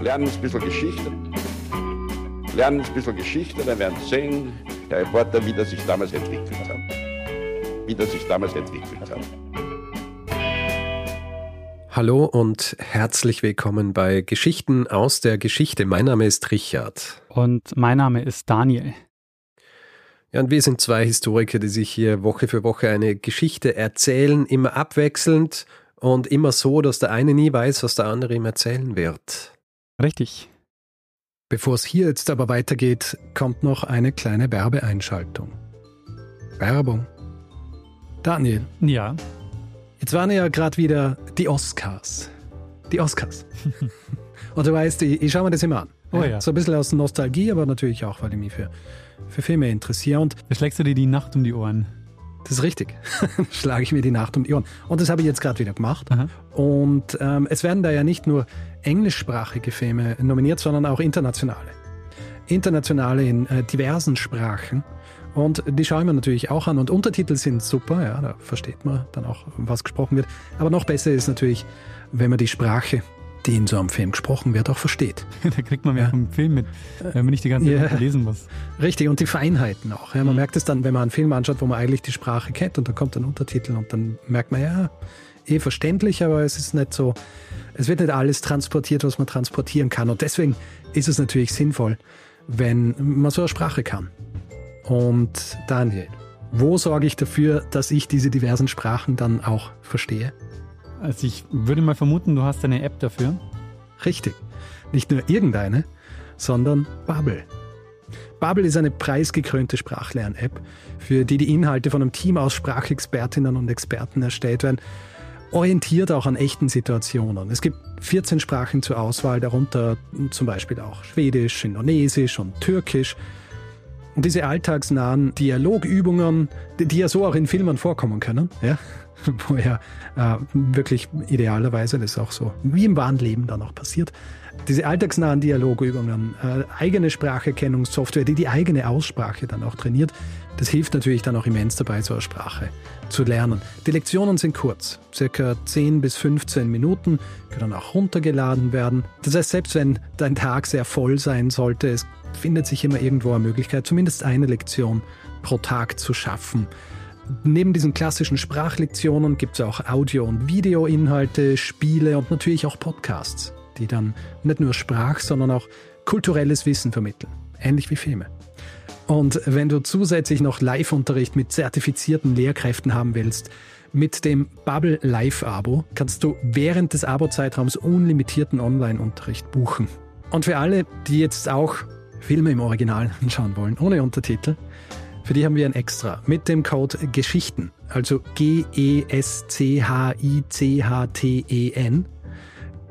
lernen ein bisschen Geschichte. Lernen ein bisschen Geschichte, dann werden Sie sehen, der Reporter, wie das sich damals entwickelt hat. Wie das sich damals entwickelt hat. Hallo und herzlich willkommen bei Geschichten aus der Geschichte. Mein Name ist Richard. Und mein Name ist Daniel. Ja, und wir sind zwei Historiker, die sich hier Woche für Woche eine Geschichte erzählen, immer abwechselnd und immer so, dass der eine nie weiß, was der andere ihm erzählen wird. Richtig. Bevor es hier jetzt aber weitergeht, kommt noch eine kleine Werbeeinschaltung. Werbung. Daniel. Ja. Jetzt waren ja gerade wieder die Oscars. Die Oscars. und du weißt, ich, ich schaue mir das immer an. Oh ja. So ein bisschen aus Nostalgie, aber natürlich auch, weil ich mich für, für Filme interessiere. Und Da schlägst du dir die Nacht um die Ohren. das ist richtig. Schlage ich mir die Nacht um die Ohren. Und das habe ich jetzt gerade wieder gemacht. Aha. Und ähm, es werden da ja nicht nur englischsprachige Filme nominiert, sondern auch internationale. Internationale in äh, diversen Sprachen. Und die schauen wir natürlich auch an. Und Untertitel sind super, ja, da versteht man dann auch, was gesprochen wird. Aber noch besser ist natürlich, wenn man die Sprache, die in so einem Film gesprochen wird, auch versteht. da kriegt man mehr vom Film mit, wenn man nicht die ganze Zeit Ja. lesen muss. Richtig, und die Feinheiten auch. Ja, man merkt es dann, wenn man einen Film anschaut, wo man eigentlich die Sprache kennt und dann kommt ein Untertitel und dann merkt man, ja, eh verständlich, aber es ist nicht so, es wird nicht alles transportiert, was man transportieren kann. Und deswegen ist es natürlich sinnvoll, wenn man so eine Sprache kann. Und Daniel, wo sorge ich dafür, dass ich diese diversen Sprachen dann auch verstehe? Also ich würde mal vermuten, du hast eine App dafür. Richtig. Nicht nur irgendeine, sondern Bubble. Bubble ist eine preisgekrönte Sprachlern-App, für die die Inhalte von einem Team aus Sprachexpertinnen und Experten erstellt werden, orientiert auch an echten Situationen. Es gibt 14 Sprachen zur Auswahl, darunter zum Beispiel auch Schwedisch, Indonesisch und Türkisch. Und diese alltagsnahen Dialogübungen, die, ja so auch in Filmen vorkommen können, ja, wo ja äh, wirklich idealerweise das auch so wie im wahren Leben dann auch passiert. Diese alltagsnahen Dialogübungen, äh, eigene Spracherkennungssoftware, die die eigene Aussprache dann auch trainiert, das hilft natürlich dann auch immens dabei, so eine Sprache zu lernen. Die Lektionen sind kurz, circa 10 bis 15 Minuten, können auch runtergeladen werden. Das heißt, selbst wenn dein Tag sehr voll sein sollte, es findet sich immer irgendwo eine Möglichkeit, zumindest eine Lektion pro Tag zu schaffen. Neben diesen klassischen Sprachlektionen gibt es auch Audio- und Videoinhalte, Spiele und natürlich auch Podcasts, die dann nicht nur Sprach, sondern auch kulturelles Wissen vermitteln, ähnlich wie Filme. Und wenn du zusätzlich noch Live-Unterricht mit zertifizierten Lehrkräften haben willst, mit dem Bubble Live-Abo kannst du während des Abo-Zeitraums unlimitierten Online-Unterricht buchen. Und für alle, die jetzt auch Filme im Original anschauen wollen, ohne Untertitel, für die haben wir ein Extra mit dem Code Geschichten, also G-E-S-C-H-I-C-H-T-E-N,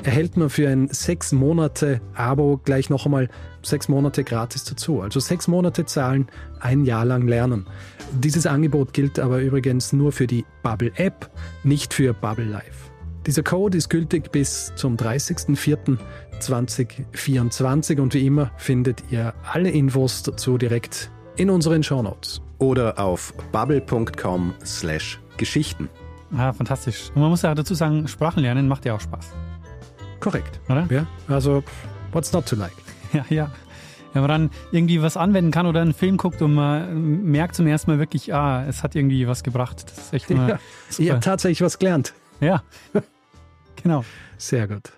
erhält man für ein sechs Monate Abo gleich noch einmal sechs Monate gratis dazu. Also sechs Monate zahlen, ein Jahr lang lernen. Dieses Angebot gilt aber übrigens nur für die Bubble App, nicht für Bubble Live. Dieser Code ist gültig bis zum 30.04.2024 und wie immer findet ihr alle Infos dazu direkt in unseren Shownotes. Oder auf bubble.com slash Geschichten. Ja, fantastisch. Und man muss ja dazu sagen, Sprachen lernen macht ja auch Spaß. Korrekt. Oder? Ja, also what's not to like? Ja, ja. Wenn man dann irgendwie was anwenden kann oder einen Film guckt und man merkt zum ersten Mal wirklich, ah, es hat irgendwie was gebracht. Das ist echt immer Ja, ich super. habe tatsächlich was gelernt. Ja. genau. Sehr gut.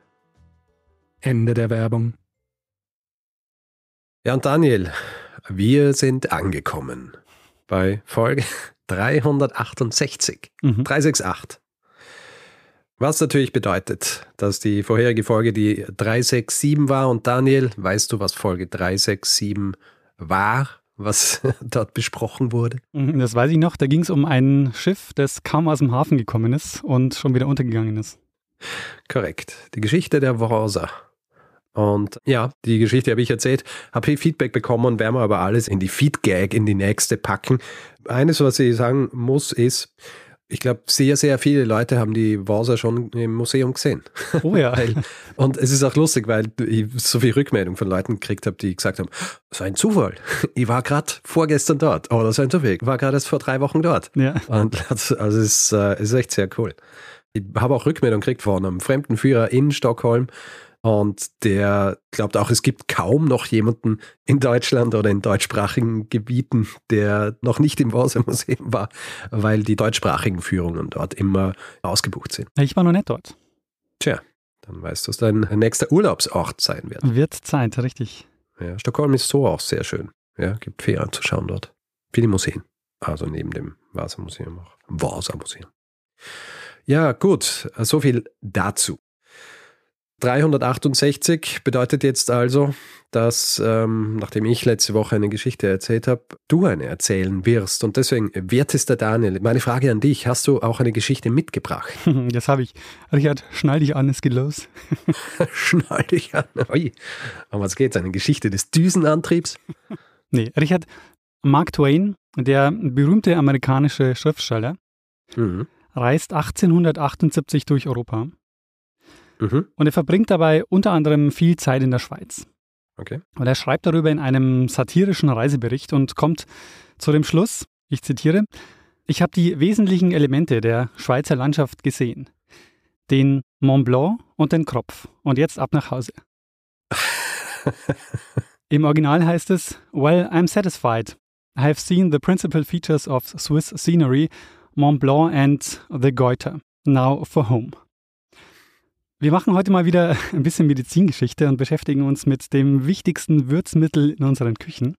Ende der Werbung. Ja, und Daniel, wir sind angekommen bei Folge 368. Mhm. 368. Was natürlich bedeutet, dass die vorherige Folge die 367 war. Und Daniel, weißt du, was Folge 367 war, was dort besprochen wurde? Mhm, Das weiß ich noch. Da ging es um ein Schiff, das kaum aus dem Hafen gekommen ist und schon wieder untergegangen ist. Korrekt. Die Geschichte der Voranza. Und ja, die Geschichte habe ich erzählt, habe viel Feedback bekommen und werden wir aber alles in die Feedgag, in die nächste packen. Eines, was ich sagen muss, ist, ich glaube, sehr, sehr viele Leute haben die Vasa schon im Museum gesehen. Oh ja. Und es ist auch lustig, weil ich so viel Rückmeldung von Leuten gekriegt habe, die gesagt haben, so ein Zufall. Ich war gerade vorgestern dort. Oder so ein Zufall. Ich war gerade erst vor drei Wochen dort. Ja. Und das, also es ist, äh, es ist echt sehr cool. Ich habe auch Rückmeldung gekriegt von einem Fremdenführer in Stockholm, Und der glaubt auch, es gibt kaum noch jemanden in Deutschland oder in deutschsprachigen Gebieten, der noch nicht im Wasa-Museum war, weil die deutschsprachigen Führungen dort immer ausgebucht sind. Ich war noch nicht dort. Tja, dann weißt du, was dein nächster Urlaubsort sein wird. Wird Zeit, richtig. Ja, Stockholm ist so auch sehr schön. Ja, gibt viel anzuschauen dort. Viele Museen. Also neben dem Vasa-Museum auch. Vasa-Museum. Ja, gut, so viel dazu. 368 bedeutet jetzt also, dass, ähm, nachdem ich letzte Woche eine Geschichte erzählt habe, du eine erzählen wirst. Und deswegen, wertester Daniel, meine Frage an dich, hast du auch eine Geschichte mitgebracht? Das habe ich. Richard, schnall dich an, es geht los. schnall dich an. Ui. Um was geht's? Eine Geschichte des Düsenantriebs? nee, Richard, Mark Twain, der berühmte amerikanische Schriftsteller, mhm. reist 1878 durch Europa Mhm. Und er verbringt dabei unter anderem viel Zeit in der Schweiz. Okay. Und er schreibt darüber in einem satirischen Reisebericht und kommt zu dem Schluss, ich zitiere, ich habe die wesentlichen Elemente der Schweizer Landschaft gesehen. Den Mont Blanc und den Kropf. Und jetzt ab nach Hause. Im Original heißt es, Well, I'm satisfied. I have seen the principal features of Swiss scenery, Mont Blanc and the Goiter. Now for home. Wir machen heute mal wieder ein bisschen Medizingeschichte und beschäftigen uns mit dem wichtigsten Würzmittel in unseren Küchen.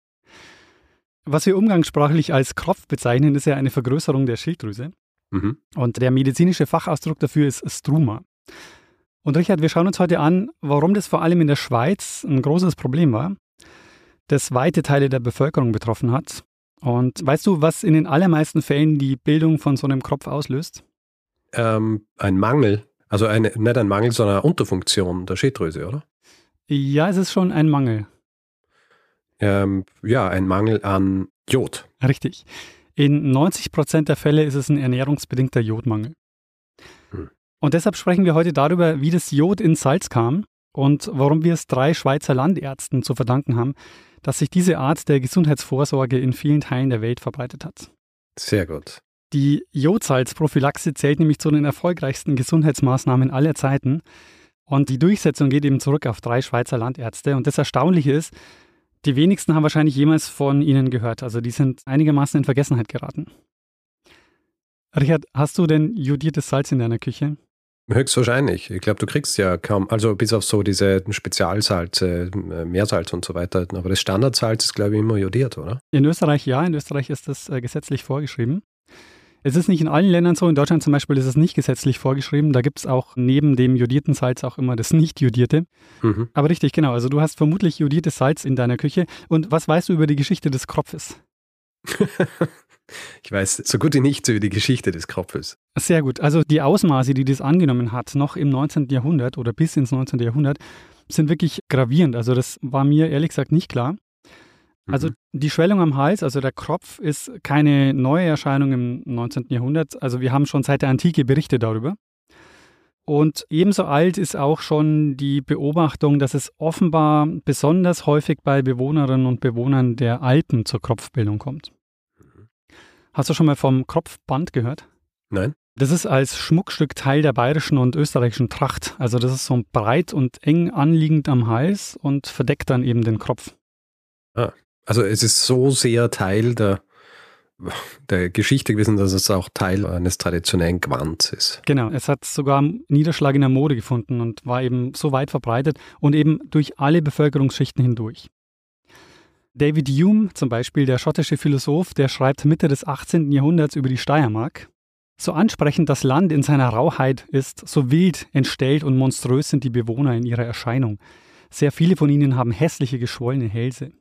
Was wir umgangssprachlich als Kropf bezeichnen, ist ja eine Vergrößerung der Schilddrüse. Mhm. Und der medizinische Fachausdruck dafür ist Struma. Und Richard, wir schauen uns heute an, warum das vor allem in der Schweiz ein großes Problem war, das weite Teile der Bevölkerung betroffen hat. Und weißt du, was in den allermeisten Fällen die Bildung von so einem Kropf auslöst? Ähm, ein Mangel also eine, nicht ein Mangel, sondern eine Unterfunktion der Schilddrüse, oder? Ja, es ist schon ein Mangel. Ähm, ja, ein Mangel an Jod. Richtig. In 90 Prozent der Fälle ist es ein ernährungsbedingter Jodmangel. Hm. Und deshalb sprechen wir heute darüber, wie das Jod ins Salz kam und warum wir es drei Schweizer Landärzten zu verdanken haben, dass sich diese Art der Gesundheitsvorsorge in vielen Teilen der Welt verbreitet hat. Sehr gut. Die Jodsalzprophylaxe zählt nämlich zu den erfolgreichsten Gesundheitsmaßnahmen aller Zeiten. Und die Durchsetzung geht eben zurück auf drei Schweizer Landärzte. Und das Erstaunliche ist, die wenigsten haben wahrscheinlich jemals von ihnen gehört. Also die sind einigermaßen in Vergessenheit geraten. Richard, hast du denn jodiertes Salz in deiner Küche? Höchstwahrscheinlich. Ich glaube, du kriegst ja kaum, also bis auf so diese Spezialsalze, äh, Meersalz und so weiter. Aber das Standardsalz ist, glaube ich, immer jodiert, oder? In Österreich ja. In Österreich ist das äh, gesetzlich vorgeschrieben. Es ist nicht in allen Ländern so. In Deutschland zum Beispiel ist es nicht gesetzlich vorgeschrieben. Da gibt es auch neben dem jodierten Salz auch immer das nicht jodierte. Mhm. Aber richtig, genau. Also du hast vermutlich jodiertes Salz in deiner Küche. Und was weißt du über die Geschichte des Kropfes? ich weiß so gut wie nichts über die Geschichte des Kropfes. Sehr gut. Also die Ausmaße, die das angenommen hat, noch im 19. Jahrhundert oder bis ins 19. Jahrhundert, sind wirklich gravierend. Also das war mir ehrlich gesagt nicht klar. Also mhm. die Schwellung am Hals, also der Kropf, ist keine neue Erscheinung im 19. Jahrhundert. Also wir haben schon seit der Antike Berichte darüber. Und ebenso alt ist auch schon die Beobachtung, dass es offenbar besonders häufig bei Bewohnerinnen und Bewohnern der Alpen zur Kropfbildung kommt. Hast du schon mal vom Kropfband gehört? Nein. Das ist als Schmuckstück Teil der bayerischen und österreichischen Tracht. Also das ist so breit und eng anliegend am Hals und verdeckt dann eben den Kropf. Ah. Also es ist so sehr Teil der, der Geschichte gewesen, dass es auch Teil eines traditionellen Gewands ist. Genau, es hat sogar Niederschlag in der Mode gefunden und war eben so weit verbreitet und eben durch alle Bevölkerungsschichten hindurch. David Hume zum Beispiel, der schottische Philosoph, der schreibt Mitte des 18. Jahrhunderts über die Steiermark. So ansprechend das Land in seiner Rauheit ist, so wild, entstellt und monströs sind die Bewohner in ihrer Erscheinung. Sehr viele von ihnen haben hässliche, geschwollene Hälse.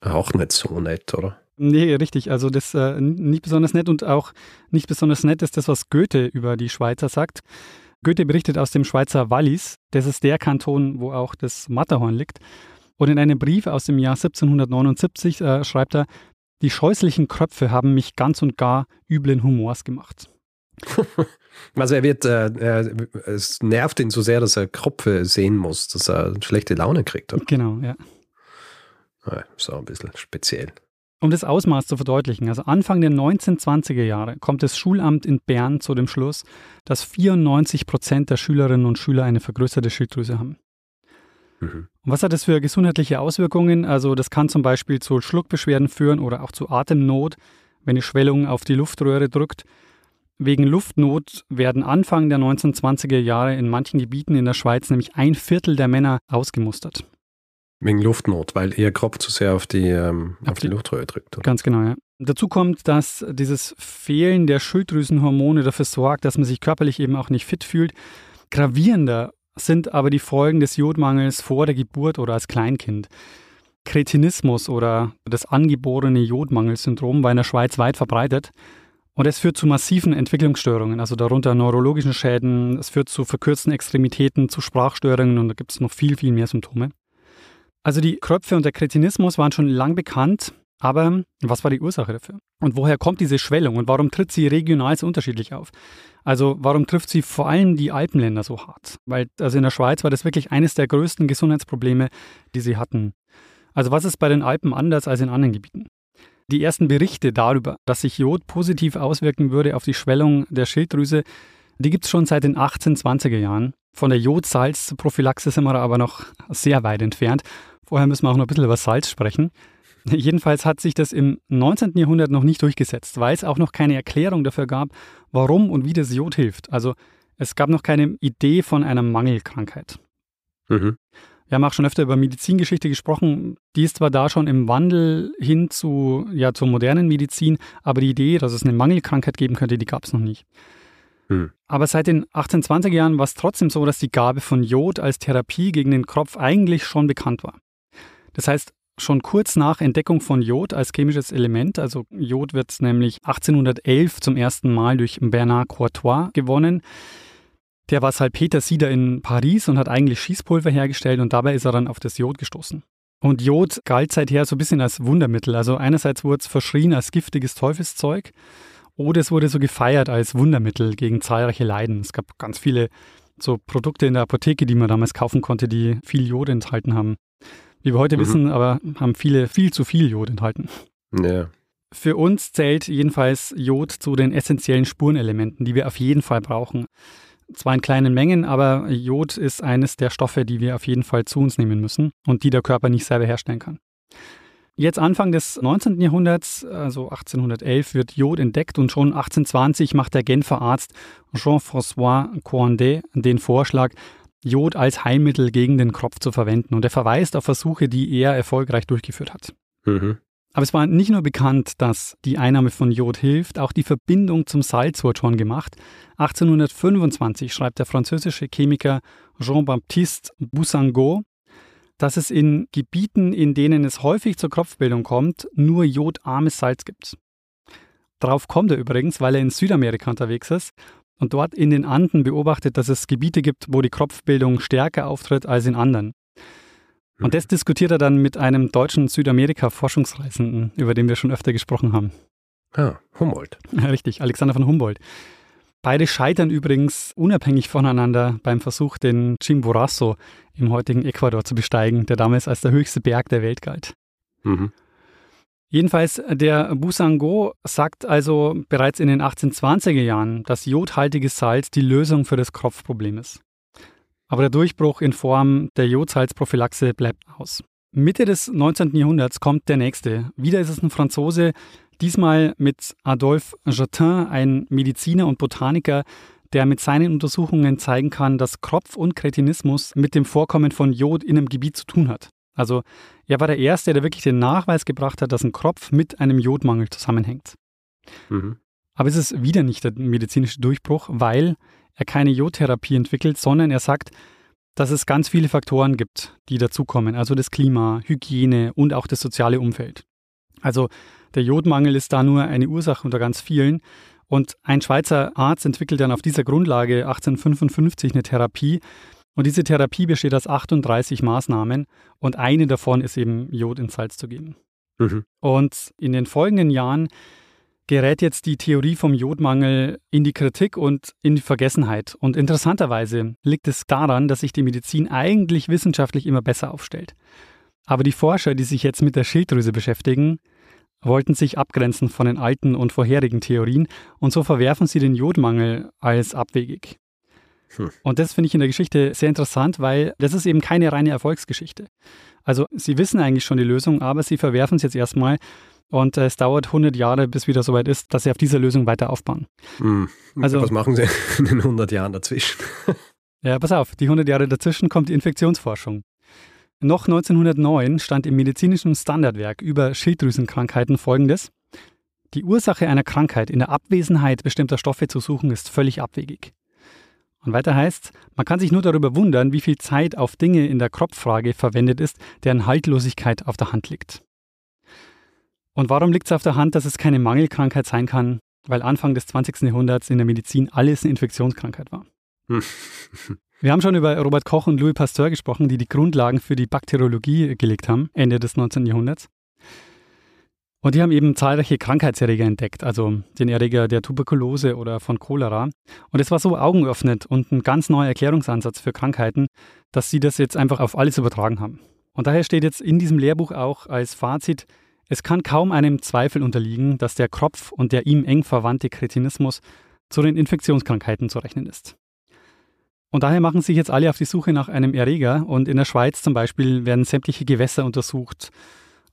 Auch nicht so nett, oder? Nee, richtig. Also das äh, nicht besonders nett und auch nicht besonders nett ist das, was Goethe über die Schweizer sagt. Goethe berichtet aus dem Schweizer Wallis. Das ist der Kanton, wo auch das Matterhorn liegt. Und in einem Brief aus dem Jahr 1779 äh, schreibt er, die scheußlichen Kröpfe haben mich ganz und gar üblen Humors gemacht. Also er wird, äh, er, es nervt ihn so sehr, dass er Kröpfe sehen muss, dass er schlechte Laune kriegt. Oder? Genau, ja. Auch ein bisschen speziell. Um das Ausmaß zu verdeutlichen, also Anfang der 1920er Jahre kommt das Schulamt in Bern zu dem Schluss, dass 94 Prozent der Schülerinnen und Schüler eine vergrößerte Schilddrüse haben. Mhm. Was hat das für gesundheitliche Auswirkungen? Also das kann zum Beispiel zu Schluckbeschwerden führen oder auch zu Atemnot, wenn die Schwellung auf die Luftröhre drückt. Wegen Luftnot werden Anfang der 1920er Jahre in manchen Gebieten in der Schweiz nämlich ein Viertel der Männer ausgemustert. Wegen Luftnot, weil ihr Kopf zu sehr auf die, ähm, auf, auf die, die, Luftröhre drückt. Oder? Ganz genau, ja. Dazu kommt, dass dieses Fehlen der Schilddrüsenhormone dafür sorgt, dass man sich körperlich eben auch nicht fit fühlt. Gravierender sind aber die Folgen des Jodmangels vor der Geburt oder als Kleinkind. Kretinismus oder das angeborene Jodmangelsyndrom war in der Schweiz weit verbreitet. Und es führt zu massiven Entwicklungsstörungen, also darunter neurologischen Schäden, es führt zu verkürzten Extremitäten, zu Sprachstörungen und da gibt es noch viel, viel mehr Symptome. Also die Kröpfe und der Kretinismus waren schon lang bekannt, aber was war die Ursache dafür? Und woher kommt diese Schwellung und warum tritt sie regional so unterschiedlich auf? Also warum trifft sie vor allem die Alpenländer so hart? Weil also in der Schweiz war das wirklich eines der größten Gesundheitsprobleme, die sie hatten. Also was ist bei den Alpen anders als in anderen Gebieten? Die ersten Berichte darüber, dass sich Jod positiv auswirken würde auf die Schwellung der Schilddrüse, die gibt es schon seit den 1820er Jahren. Von der Jodsalzprophylaxe sind wir aber noch sehr weit entfernt. Vorher müssen wir auch noch ein bisschen über Salz sprechen. Jedenfalls hat sich das im 19. Jahrhundert noch nicht durchgesetzt, weil es auch noch keine Erklärung dafür gab, warum und wie das Jod hilft. Also es gab noch keine Idee von einer Mangelkrankheit. Mhm. Wir haben auch schon öfter über Medizingeschichte gesprochen. Die ist zwar da schon im Wandel hin zu, ja, zur modernen Medizin, aber die Idee, dass es eine Mangelkrankheit geben könnte, die gab es noch nicht. Hm. Aber seit den 1820er Jahren war es trotzdem so, dass die Gabe von Jod als Therapie gegen den Kropf eigentlich schon bekannt war. Das heißt, schon kurz nach Entdeckung von Jod als chemisches Element, also Jod wird nämlich 1811 zum ersten Mal durch Bernard Courtois gewonnen. Der war Salpetersieder in Paris und hat eigentlich Schießpulver hergestellt und dabei ist er dann auf das Jod gestoßen. Und Jod galt seither so ein bisschen als Wundermittel. Also einerseits wurde es verschrien als giftiges Teufelszeug oder es wurde so gefeiert als Wundermittel gegen zahlreiche Leiden. Es gab ganz viele so Produkte in der Apotheke, die man damals kaufen konnte, die viel Jod enthalten haben. Wie wir heute mhm. wissen, aber haben viele viel zu viel Jod enthalten. Ja. Für uns zählt jedenfalls Jod zu den essentiellen Spurenelementen, die wir auf jeden Fall brauchen. Zwar in kleinen Mengen, aber Jod ist eines der Stoffe, die wir auf jeden Fall zu uns nehmen müssen und die der Körper nicht selber herstellen kann. Jetzt Anfang des 19. Jahrhunderts, also 1811, wird Jod entdeckt und schon 1820 macht der Genfer Arzt Jean-François Coindet den Vorschlag, Jod als Heilmittel gegen den Kropf zu verwenden. Und er verweist auf Versuche, die er erfolgreich durchgeführt hat. Mhm. Aber es war nicht nur bekannt, dass die Einnahme von Jod hilft, auch die Verbindung zum Salz wurde schon gemacht. 1825 schreibt der französische Chemiker Jean-Baptiste Boussangot, dass es in Gebieten, in denen es häufig zur Kropfbildung kommt, nur jodarmes Salz gibt. Darauf kommt er übrigens, weil er in Südamerika unterwegs ist und dort in den Anden beobachtet, dass es Gebiete gibt, wo die Kropfbildung stärker auftritt als in anderen. Und das diskutiert er dann mit einem deutschen Südamerika-Forschungsreisenden, über den wir schon öfter gesprochen haben. Ah, Humboldt. Richtig, Alexander von Humboldt. Beide scheitern übrigens unabhängig voneinander beim Versuch, den Chimborazo im heutigen Ecuador zu besteigen, der damals als der höchste Berg der Welt galt. Mhm. Jedenfalls, der Busango sagt also bereits in den 1820er Jahren, dass jodhaltiges Salz die Lösung für das Kropfproblem ist. Aber der Durchbruch in Form der Jodsalzprophylaxe bleibt aus. Mitte des 19. Jahrhunderts kommt der nächste. Wieder ist es ein Franzose, diesmal mit Adolphe Jatin, ein Mediziner und Botaniker, der mit seinen Untersuchungen zeigen kann, dass Kropf- und Kretinismus mit dem Vorkommen von Jod in einem Gebiet zu tun hat. Also er war der Erste, der wirklich den Nachweis gebracht hat, dass ein Kropf mit einem Jodmangel zusammenhängt. Mhm. Aber es ist wieder nicht der medizinische Durchbruch, weil er keine Jodtherapie entwickelt, sondern er sagt, dass es ganz viele Faktoren gibt, die dazukommen. Also das Klima, Hygiene und auch das soziale Umfeld. Also der Jodmangel ist da nur eine Ursache unter ganz vielen. Und ein Schweizer Arzt entwickelt dann auf dieser Grundlage 1855 eine Therapie, und diese Therapie besteht aus 38 Maßnahmen und eine davon ist eben Jod ins Salz zu geben. Mhm. Und in den folgenden Jahren gerät jetzt die Theorie vom Jodmangel in die Kritik und in die Vergessenheit. Und interessanterweise liegt es daran, dass sich die Medizin eigentlich wissenschaftlich immer besser aufstellt. Aber die Forscher, die sich jetzt mit der Schilddrüse beschäftigen, wollten sich abgrenzen von den alten und vorherigen Theorien und so verwerfen sie den Jodmangel als abwegig. Hm. Und das finde ich in der Geschichte sehr interessant, weil das ist eben keine reine Erfolgsgeschichte. Also sie wissen eigentlich schon die Lösung, aber sie verwerfen es jetzt erstmal und äh, es dauert 100 Jahre, bis wieder soweit ist, dass sie auf dieser Lösung weiter aufbauen. Hm. Also, Was machen sie in den 100 Jahren dazwischen? ja, pass auf, die 100 Jahre dazwischen kommt die Infektionsforschung. Noch 1909 stand im medizinischen Standardwerk über Schilddrüsenkrankheiten folgendes. Die Ursache einer Krankheit in der Abwesenheit bestimmter Stoffe zu suchen, ist völlig abwegig. Und weiter heißt, man kann sich nur darüber wundern, wie viel Zeit auf Dinge in der Kropffrage verwendet ist, deren Haltlosigkeit auf der Hand liegt. Und warum liegt es auf der Hand, dass es keine Mangelkrankheit sein kann? Weil Anfang des 20. Jahrhunderts in der Medizin alles eine Infektionskrankheit war. Wir haben schon über Robert Koch und Louis Pasteur gesprochen, die die Grundlagen für die Bakteriologie gelegt haben, Ende des 19. Jahrhunderts. Und die haben eben zahlreiche Krankheitserreger entdeckt, also den Erreger der Tuberkulose oder von Cholera. Und es war so augenöffnend und ein ganz neuer Erklärungsansatz für Krankheiten, dass sie das jetzt einfach auf alles übertragen haben. Und daher steht jetzt in diesem Lehrbuch auch als Fazit, es kann kaum einem Zweifel unterliegen, dass der Kropf und der ihm eng verwandte Kretinismus zu den Infektionskrankheiten zu rechnen ist. Und daher machen sich jetzt alle auf die Suche nach einem Erreger und in der Schweiz zum Beispiel werden sämtliche Gewässer untersucht,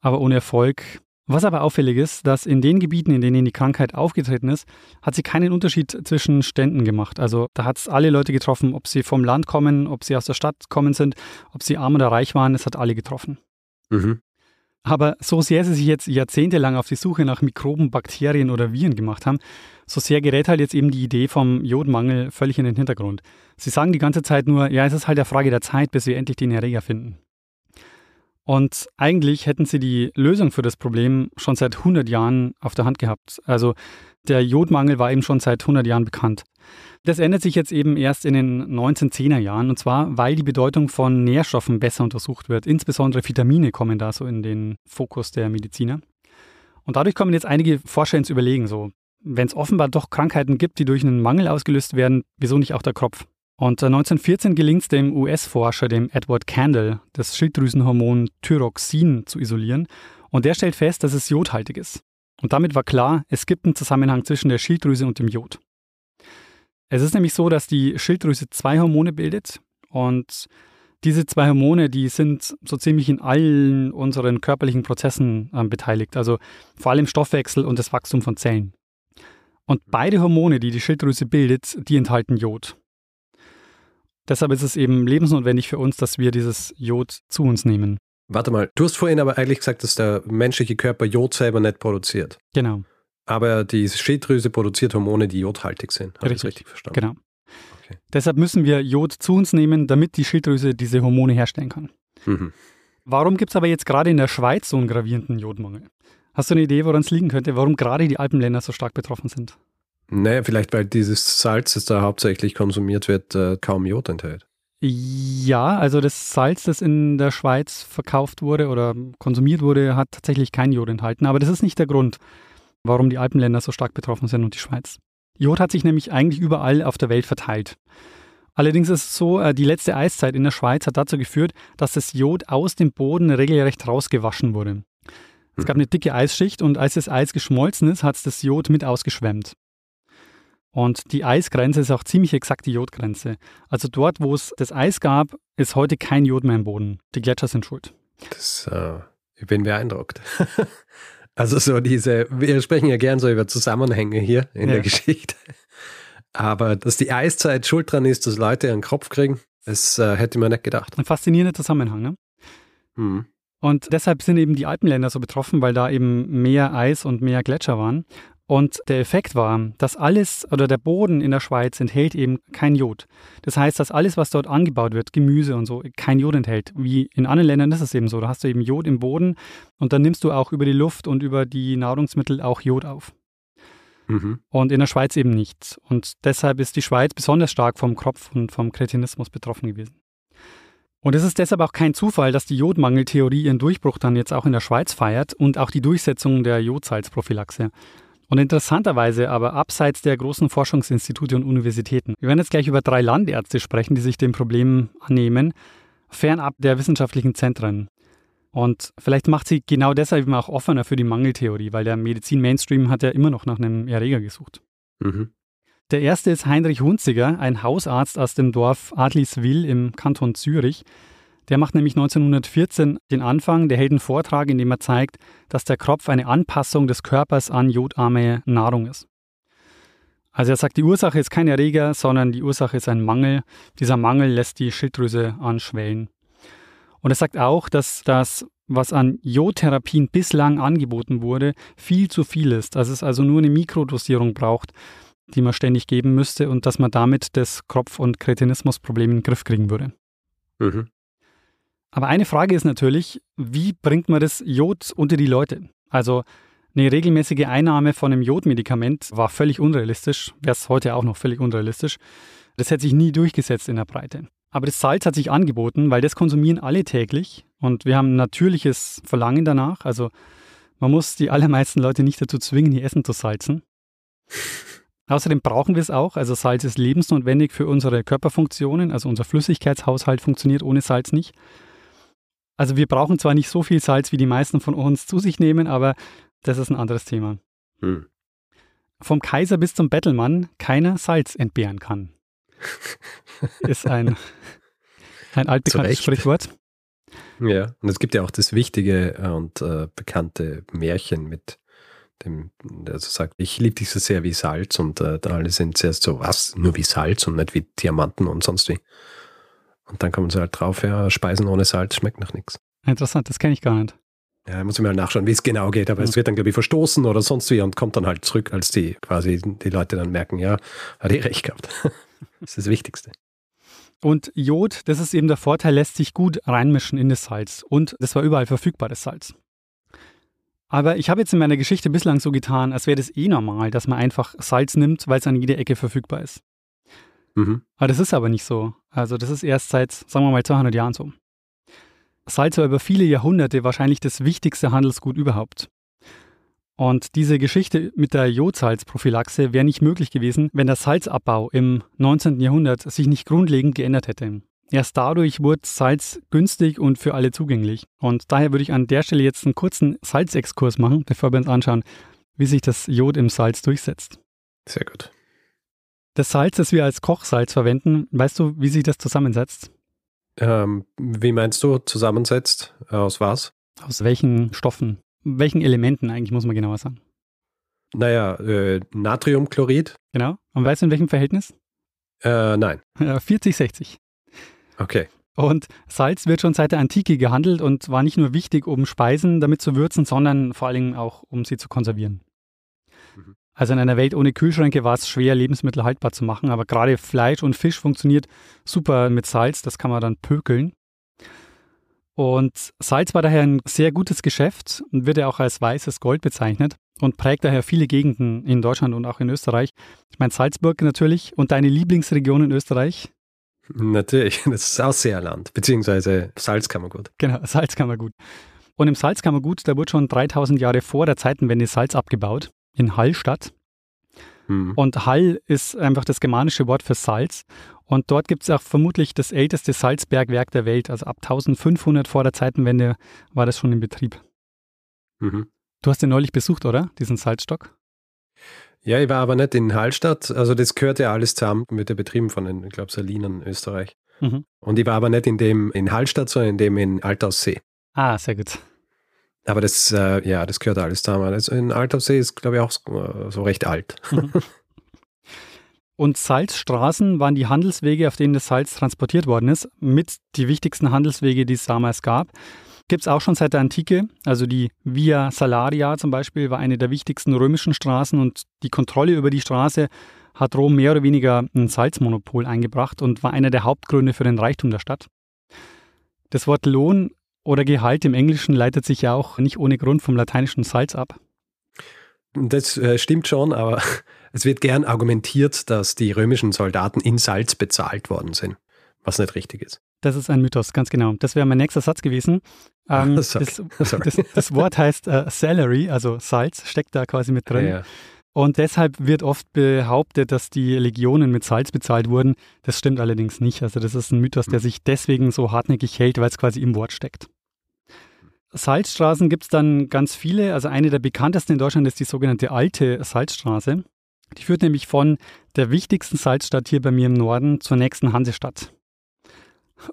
aber ohne Erfolg. Was aber auffällig ist, dass in den Gebieten, in denen die Krankheit aufgetreten ist, hat sie keinen Unterschied zwischen Ständen gemacht. Also da hat es alle Leute getroffen, ob sie vom Land kommen, ob sie aus der Stadt kommen sind, ob sie arm oder reich waren, es hat alle getroffen. Mhm. Aber so sehr sie sich jetzt jahrzehntelang auf die Suche nach Mikroben, Bakterien oder Viren gemacht haben, so sehr gerät halt jetzt eben die Idee vom Jodmangel völlig in den Hintergrund. Sie sagen die ganze Zeit nur, ja, es ist halt eine Frage der Zeit, bis wir endlich den Erreger finden. Und eigentlich hätten sie die Lösung für das Problem schon seit 100 Jahren auf der Hand gehabt. Also der Jodmangel war eben schon seit 100 Jahren bekannt. Das ändert sich jetzt eben erst in den 1910er Jahren und zwar, weil die Bedeutung von Nährstoffen besser untersucht wird. Insbesondere Vitamine kommen da so in den Fokus der Mediziner. Und dadurch kommen jetzt einige Forscher ins Überlegen, so, wenn es offenbar doch Krankheiten gibt, die durch einen Mangel ausgelöst werden, wieso nicht auch der Kropf? Und 1914 gelingt es dem US-Forscher, dem Edward Candle, das Schilddrüsenhormon Thyroxin zu isolieren. Und der stellt fest, dass es jodhaltig ist. Und damit war klar, es gibt einen Zusammenhang zwischen der Schilddrüse und dem Jod. Es ist nämlich so, dass die Schilddrüse zwei Hormone bildet und diese zwei Hormone, die sind so ziemlich in allen unseren körperlichen Prozessen äh, beteiligt, also vor allem Stoffwechsel und das Wachstum von Zellen. Und beide Hormone, die die Schilddrüse bildet, die enthalten Jod. Deshalb ist es eben lebensnotwendig für uns, dass wir dieses Jod zu uns nehmen. Warte mal, du hast vorhin aber eigentlich gesagt, dass der menschliche Körper Jod selber nicht produziert. Genau. Aber die Schilddrüse produziert Hormone, die jodhaltig sind. Habe ich das richtig verstanden? Genau. Okay. Deshalb müssen wir Jod zu uns nehmen, damit die Schilddrüse diese Hormone herstellen kann. Mhm. Warum gibt es aber jetzt gerade in der Schweiz so einen gravierenden Jodmangel? Hast du eine Idee, woran es liegen könnte, warum gerade die Alpenländer so stark betroffen sind? Naja, vielleicht weil dieses Salz, das da hauptsächlich konsumiert wird, äh, kaum Jod enthält. Ja, also das Salz, das in der Schweiz verkauft wurde oder konsumiert wurde, hat tatsächlich kein Jod enthalten. Aber das ist nicht der Grund warum die Alpenländer so stark betroffen sind und die Schweiz. Jod hat sich nämlich eigentlich überall auf der Welt verteilt. Allerdings ist es so, äh, die letzte Eiszeit in der Schweiz hat dazu geführt, dass das Jod aus dem Boden regelrecht rausgewaschen wurde. Es gab eine dicke Eisschicht und als das Eis geschmolzen ist, hat es das Jod mit ausgeschwemmt. Und die Eisgrenze ist auch ziemlich exakt die Jodgrenze. Also dort, wo es das Eis gab, ist heute kein Jod mehr im Boden. Die Gletscher sind schuld. Das, äh, ich bin beeindruckt. Also so diese, wir sprechen ja gern so über Zusammenhänge hier in ja. der Geschichte. Aber dass die Eiszeit schuld dran ist, dass Leute einen Kopf kriegen, das äh, hätte man nicht gedacht. Ein faszinierender Zusammenhang, ne? Hm. Und deshalb sind eben die Alpenländer so betroffen, weil da eben mehr Eis und mehr Gletscher waren. Und der Effekt war, dass alles oder der Boden in der Schweiz enthält eben kein Jod. Das heißt, dass alles, was dort angebaut wird, Gemüse und so, kein Jod enthält. Wie in anderen Ländern ist es eben so. Da hast du eben Jod im Boden und dann nimmst du auch über die Luft und über die Nahrungsmittel auch Jod auf. Mhm. Und in der Schweiz eben nicht. Und deshalb ist die Schweiz besonders stark vom Kropf und vom Kretinismus betroffen gewesen. Und es ist deshalb auch kein Zufall, dass die Jodmangeltheorie ihren Durchbruch dann jetzt auch in der Schweiz feiert und auch die Durchsetzung der Jodsalzprophylaxe. Und interessanterweise aber abseits der großen Forschungsinstitute und Universitäten. Wir werden jetzt gleich über drei Landärzte sprechen, die sich dem Problem annehmen, fernab der wissenschaftlichen Zentren. Und vielleicht macht sie genau deshalb auch offener für die Mangeltheorie, weil der Medizin-Mainstream hat ja immer noch nach einem Erreger gesucht. Mhm. Der erste ist Heinrich Hunziger, ein Hausarzt aus dem Dorf Adliswil im Kanton Zürich. Der macht nämlich 1914 den Anfang, der hält einen Vortrag, in dem er zeigt, dass der Kropf eine Anpassung des Körpers an jodarme Nahrung ist. Also er sagt, die Ursache ist kein Erreger, sondern die Ursache ist ein Mangel. Dieser Mangel lässt die Schilddrüse anschwellen. Und er sagt auch, dass das, was an Jodtherapien bislang angeboten wurde, viel zu viel ist. Dass es also nur eine Mikrodosierung braucht, die man ständig geben müsste und dass man damit das Kropf- und Kretinismusproblem in den Griff kriegen würde. Mhm. Aber eine Frage ist natürlich, wie bringt man das Jod unter die Leute? Also eine regelmäßige Einnahme von einem Jodmedikament war völlig unrealistisch, wäre es heute auch noch völlig unrealistisch. Das hätte sich nie durchgesetzt in der Breite. Aber das Salz hat sich angeboten, weil das konsumieren alle täglich und wir haben ein natürliches Verlangen danach. Also man muss die allermeisten Leute nicht dazu zwingen, ihr Essen zu salzen. Außerdem brauchen wir es auch. Also Salz ist lebensnotwendig für unsere Körperfunktionen. Also unser Flüssigkeitshaushalt funktioniert ohne Salz nicht. Also wir brauchen zwar nicht so viel Salz, wie die meisten von uns zu sich nehmen, aber das ist ein anderes Thema. Hm. Vom Kaiser bis zum Bettelmann keiner Salz entbehren kann. ist ein, ein altbekanntes Sprichwort. Ja, und es gibt ja auch das wichtige und äh, bekannte Märchen mit dem, der so sagt, ich liebe dich so sehr wie Salz und äh, da alle sind zuerst so, was, nur wie Salz und nicht wie Diamanten und sonst wie. Und dann kommen sie halt drauf, ja, Speisen ohne Salz schmeckt nach nichts. Interessant, das kenne ich gar nicht. Ja, muss ich mal nachschauen, wie es genau geht, aber ja. es wird dann, glaube ich, verstoßen oder sonst wie und kommt dann halt zurück, als die quasi die Leute dann merken, ja, hat eh recht gehabt. das ist das Wichtigste. Und Jod, das ist eben der Vorteil, lässt sich gut reinmischen in das Salz. Und das war überall verfügbar, das Salz. Aber ich habe jetzt in meiner Geschichte bislang so getan, als wäre das eh normal, dass man einfach Salz nimmt, weil es an jeder Ecke verfügbar ist. Mhm. Aber das ist aber nicht so. Also das ist erst seit, sagen wir mal, 200 Jahren so. Salz war über viele Jahrhunderte wahrscheinlich das wichtigste Handelsgut überhaupt. Und diese Geschichte mit der Jodsalzprophylaxe wäre nicht möglich gewesen, wenn der Salzabbau im 19. Jahrhundert sich nicht grundlegend geändert hätte. Erst dadurch wurde Salz günstig und für alle zugänglich. Und daher würde ich an der Stelle jetzt einen kurzen Salzexkurs machen, bevor wir uns anschauen, wie sich das Jod im Salz durchsetzt. Sehr gut. Das Salz, das wir als Kochsalz verwenden, weißt du, wie sich das zusammensetzt? Ähm, wie meinst du zusammensetzt? Aus was? Aus welchen Stoffen? Welchen Elementen eigentlich, muss man genauer sagen? Naja, äh, Natriumchlorid. Genau. Und weißt du in welchem Verhältnis? Äh, nein. 40, 60. Okay. Und Salz wird schon seit der Antike gehandelt und war nicht nur wichtig, um Speisen damit zu würzen, sondern vor allem auch, um sie zu konservieren. Also in einer Welt ohne Kühlschränke war es schwer, Lebensmittel haltbar zu machen, aber gerade Fleisch und Fisch funktioniert super mit Salz, das kann man dann pökeln. Und Salz war daher ein sehr gutes Geschäft und wird ja auch als weißes Gold bezeichnet und prägt daher viele Gegenden in Deutschland und auch in Österreich. Ich meine Salzburg natürlich und deine Lieblingsregion in Österreich? Natürlich, das ist Ausseerland, beziehungsweise Salzkammergut. Genau, Salzkammergut. Und im Salzkammergut, da wurde schon 3000 Jahre vor der Zeitenwende Salz abgebaut in Hallstatt. Mhm. Und Hall ist einfach das germanische Wort für Salz. Und dort gibt es auch vermutlich das älteste Salzbergwerk der Welt. Also ab 1500 vor der Zeitenwende war das schon in Betrieb. Mhm. Du hast den neulich besucht, oder? Diesen Salzstock? Ja, ich war aber nicht in Hallstatt. Also das gehört ja alles zusammen mit der Betrieben von den, ich glaube, Salinen Österreich. Mhm. Und ich war aber nicht in dem in Hallstatt, sondern in dem in Altaussee. Ah, sehr gut. Aber das, äh, ja, das gehört alles zusammen. Also in Altaussee ist, glaube ich, auch so, so recht alt. Mhm. Und Salzstraßen waren die Handelswege, auf denen das Salz transportiert worden ist, mit die wichtigsten Handelswege, die es damals gab. Gibt es auch schon seit der Antike. Also die Via Salaria zum Beispiel war eine der wichtigsten römischen Straßen und die Kontrolle über die Straße hat Rom mehr oder weniger ein Salzmonopol eingebracht und war einer der Hauptgründe für den Reichtum der Stadt. Das Wort Lohn oder Gehalt im Englischen leitet sich ja auch nicht ohne Grund vom lateinischen Salz ab. Das äh, stimmt schon, aber es wird gern argumentiert, dass die römischen Soldaten in Salz bezahlt worden sind, was nicht richtig ist. Das ist ein Mythos, ganz genau. Das wäre mein nächster Satz gewesen. Ähm, das, das, das, Wort heißt äh, Salary, also Salz, steckt da quasi mit drin. Ja. Und deshalb wird oft behauptet, dass die Legionen mit Salz bezahlt wurden. Das stimmt allerdings nicht. Also das ist ein Mythos, der hm. sich deswegen so hartnäckig hält, weil es quasi im Wort steckt. Salzstraßen gibt es dann ganz viele. Also eine der bekanntesten in Deutschland ist die sogenannte Alte Salzstraße. Die führt nämlich von der wichtigsten Salzstadt hier bei mir im Norden zur nächsten Hansestadt.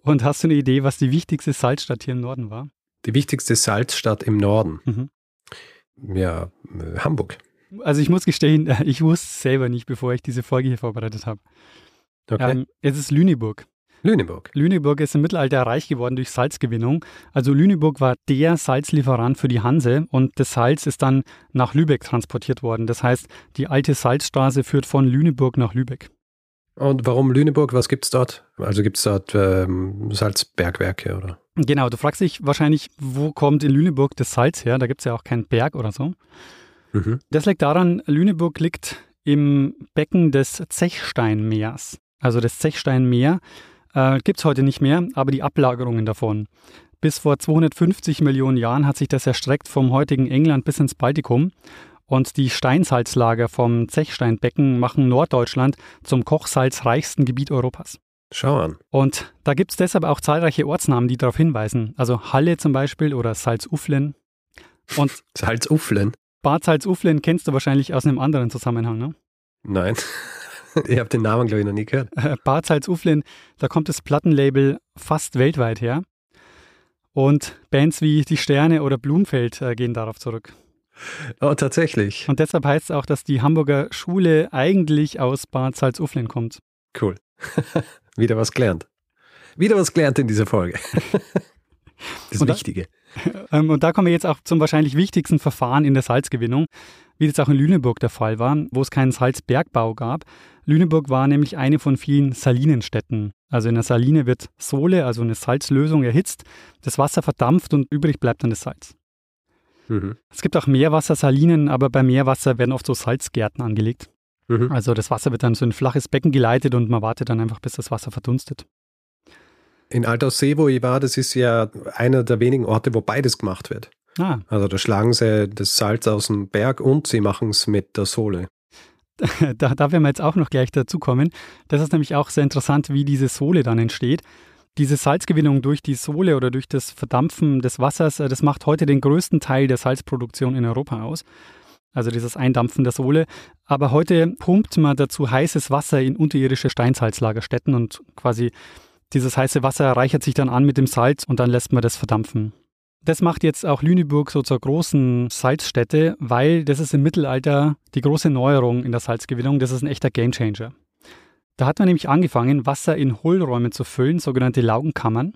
Und hast du eine Idee, was die wichtigste Salzstadt hier im Norden war? Die wichtigste Salzstadt im Norden. Mhm. Ja, äh, Hamburg. Also ich muss gestehen, ich wusste es selber nicht, bevor ich diese Folge hier vorbereitet habe. Okay. Ähm, es ist Lüneburg. Lüneburg. Lüneburg ist im Mittelalter reich geworden durch Salzgewinnung. Also Lüneburg war der Salzlieferant für die Hanse und das Salz ist dann nach Lübeck transportiert worden. Das heißt, die alte Salzstraße führt von Lüneburg nach Lübeck. Und warum Lüneburg? Was gibt es dort? Also gibt es dort ähm, Salzbergwerke oder? Genau, du fragst dich wahrscheinlich, wo kommt in Lüneburg das Salz her? Da gibt es ja auch keinen Berg oder so. Mhm. Das liegt daran, Lüneburg liegt im Becken des Zechsteinmeers. Also das Zechsteinmeer äh, gibt es heute nicht mehr, aber die Ablagerungen davon. Bis vor 250 Millionen Jahren hat sich das erstreckt vom heutigen England bis ins Baltikum. Und die Steinsalzlager vom Zechsteinbecken machen Norddeutschland zum kochsalzreichsten Gebiet Europas. Schau an. Und da gibt es deshalb auch zahlreiche Ortsnamen, die darauf hinweisen. Also Halle zum Beispiel oder Salzuflen. Und Salzuflen? Bad Salzuflen kennst du wahrscheinlich aus einem anderen Zusammenhang, ne? Nein. ich habe den Namen, glaube ich, noch nie gehört. Äh, Bad Salzuflen, da kommt das Plattenlabel fast weltweit her. Und Bands wie Die Sterne oder Blumfeld äh, gehen darauf zurück. Oh, tatsächlich. Und deshalb heißt es auch, dass die Hamburger Schule eigentlich aus Bad Salzuflen kommt. Cool. Wieder was gelernt. Wieder was gelernt in dieser Folge. Das Und Wichtige. Ähm, und da kommen wir jetzt auch zum wahrscheinlich wichtigsten Verfahren in der Salzgewinnung, wie das auch in Lüneburg der Fall war, wo es keinen Salzbergbau gab. Lüneburg war nämlich eine von vielen Salinenstädten. Also in der Saline wird Sohle, also eine Salzlösung, erhitzt, das Wasser verdampft und übrig bleibt dann das Salz. Mhm. Es gibt auch Meerwassersalinen, aber bei Meerwasser werden oft so Salzgärten angelegt. Mhm. Also das Wasser wird dann so in ein flaches Becken geleitet und man wartet dann einfach, bis das Wasser verdunstet. In Altaussee, wo ich war, das ist ja einer der wenigen Orte, wo beides gemacht wird. Ah, Also da schlagen sie das Salz aus dem Berg und sie machen es mit der Sohle. da, da werden wir jetzt auch noch gleich dazu kommen. Das ist nämlich auch sehr interessant, wie diese Sohle dann entsteht. Diese Salzgewinnung durch die Sohle oder durch das Verdampfen des Wassers, äh, das macht heute den größten Teil der Salzproduktion in Europa aus. Also dieses Eindampfen der Sohle. Aber heute pumpt man dazu heißes Wasser in unterirdische Steinsalzlagerstätten und quasi dieses heiße Wasser reichert sich dann an mit dem Salz und dann lässt man das verdampfen. Das macht jetzt auch Lüneburg so zur großen Salzstätte, weil das ist im Mittelalter die große Neuerung in der Salzgewinnung. Das ist ein echter Gamechanger. Da hat man nämlich angefangen, Wasser in Hohlräume zu füllen, sogenannte Laugenkammern.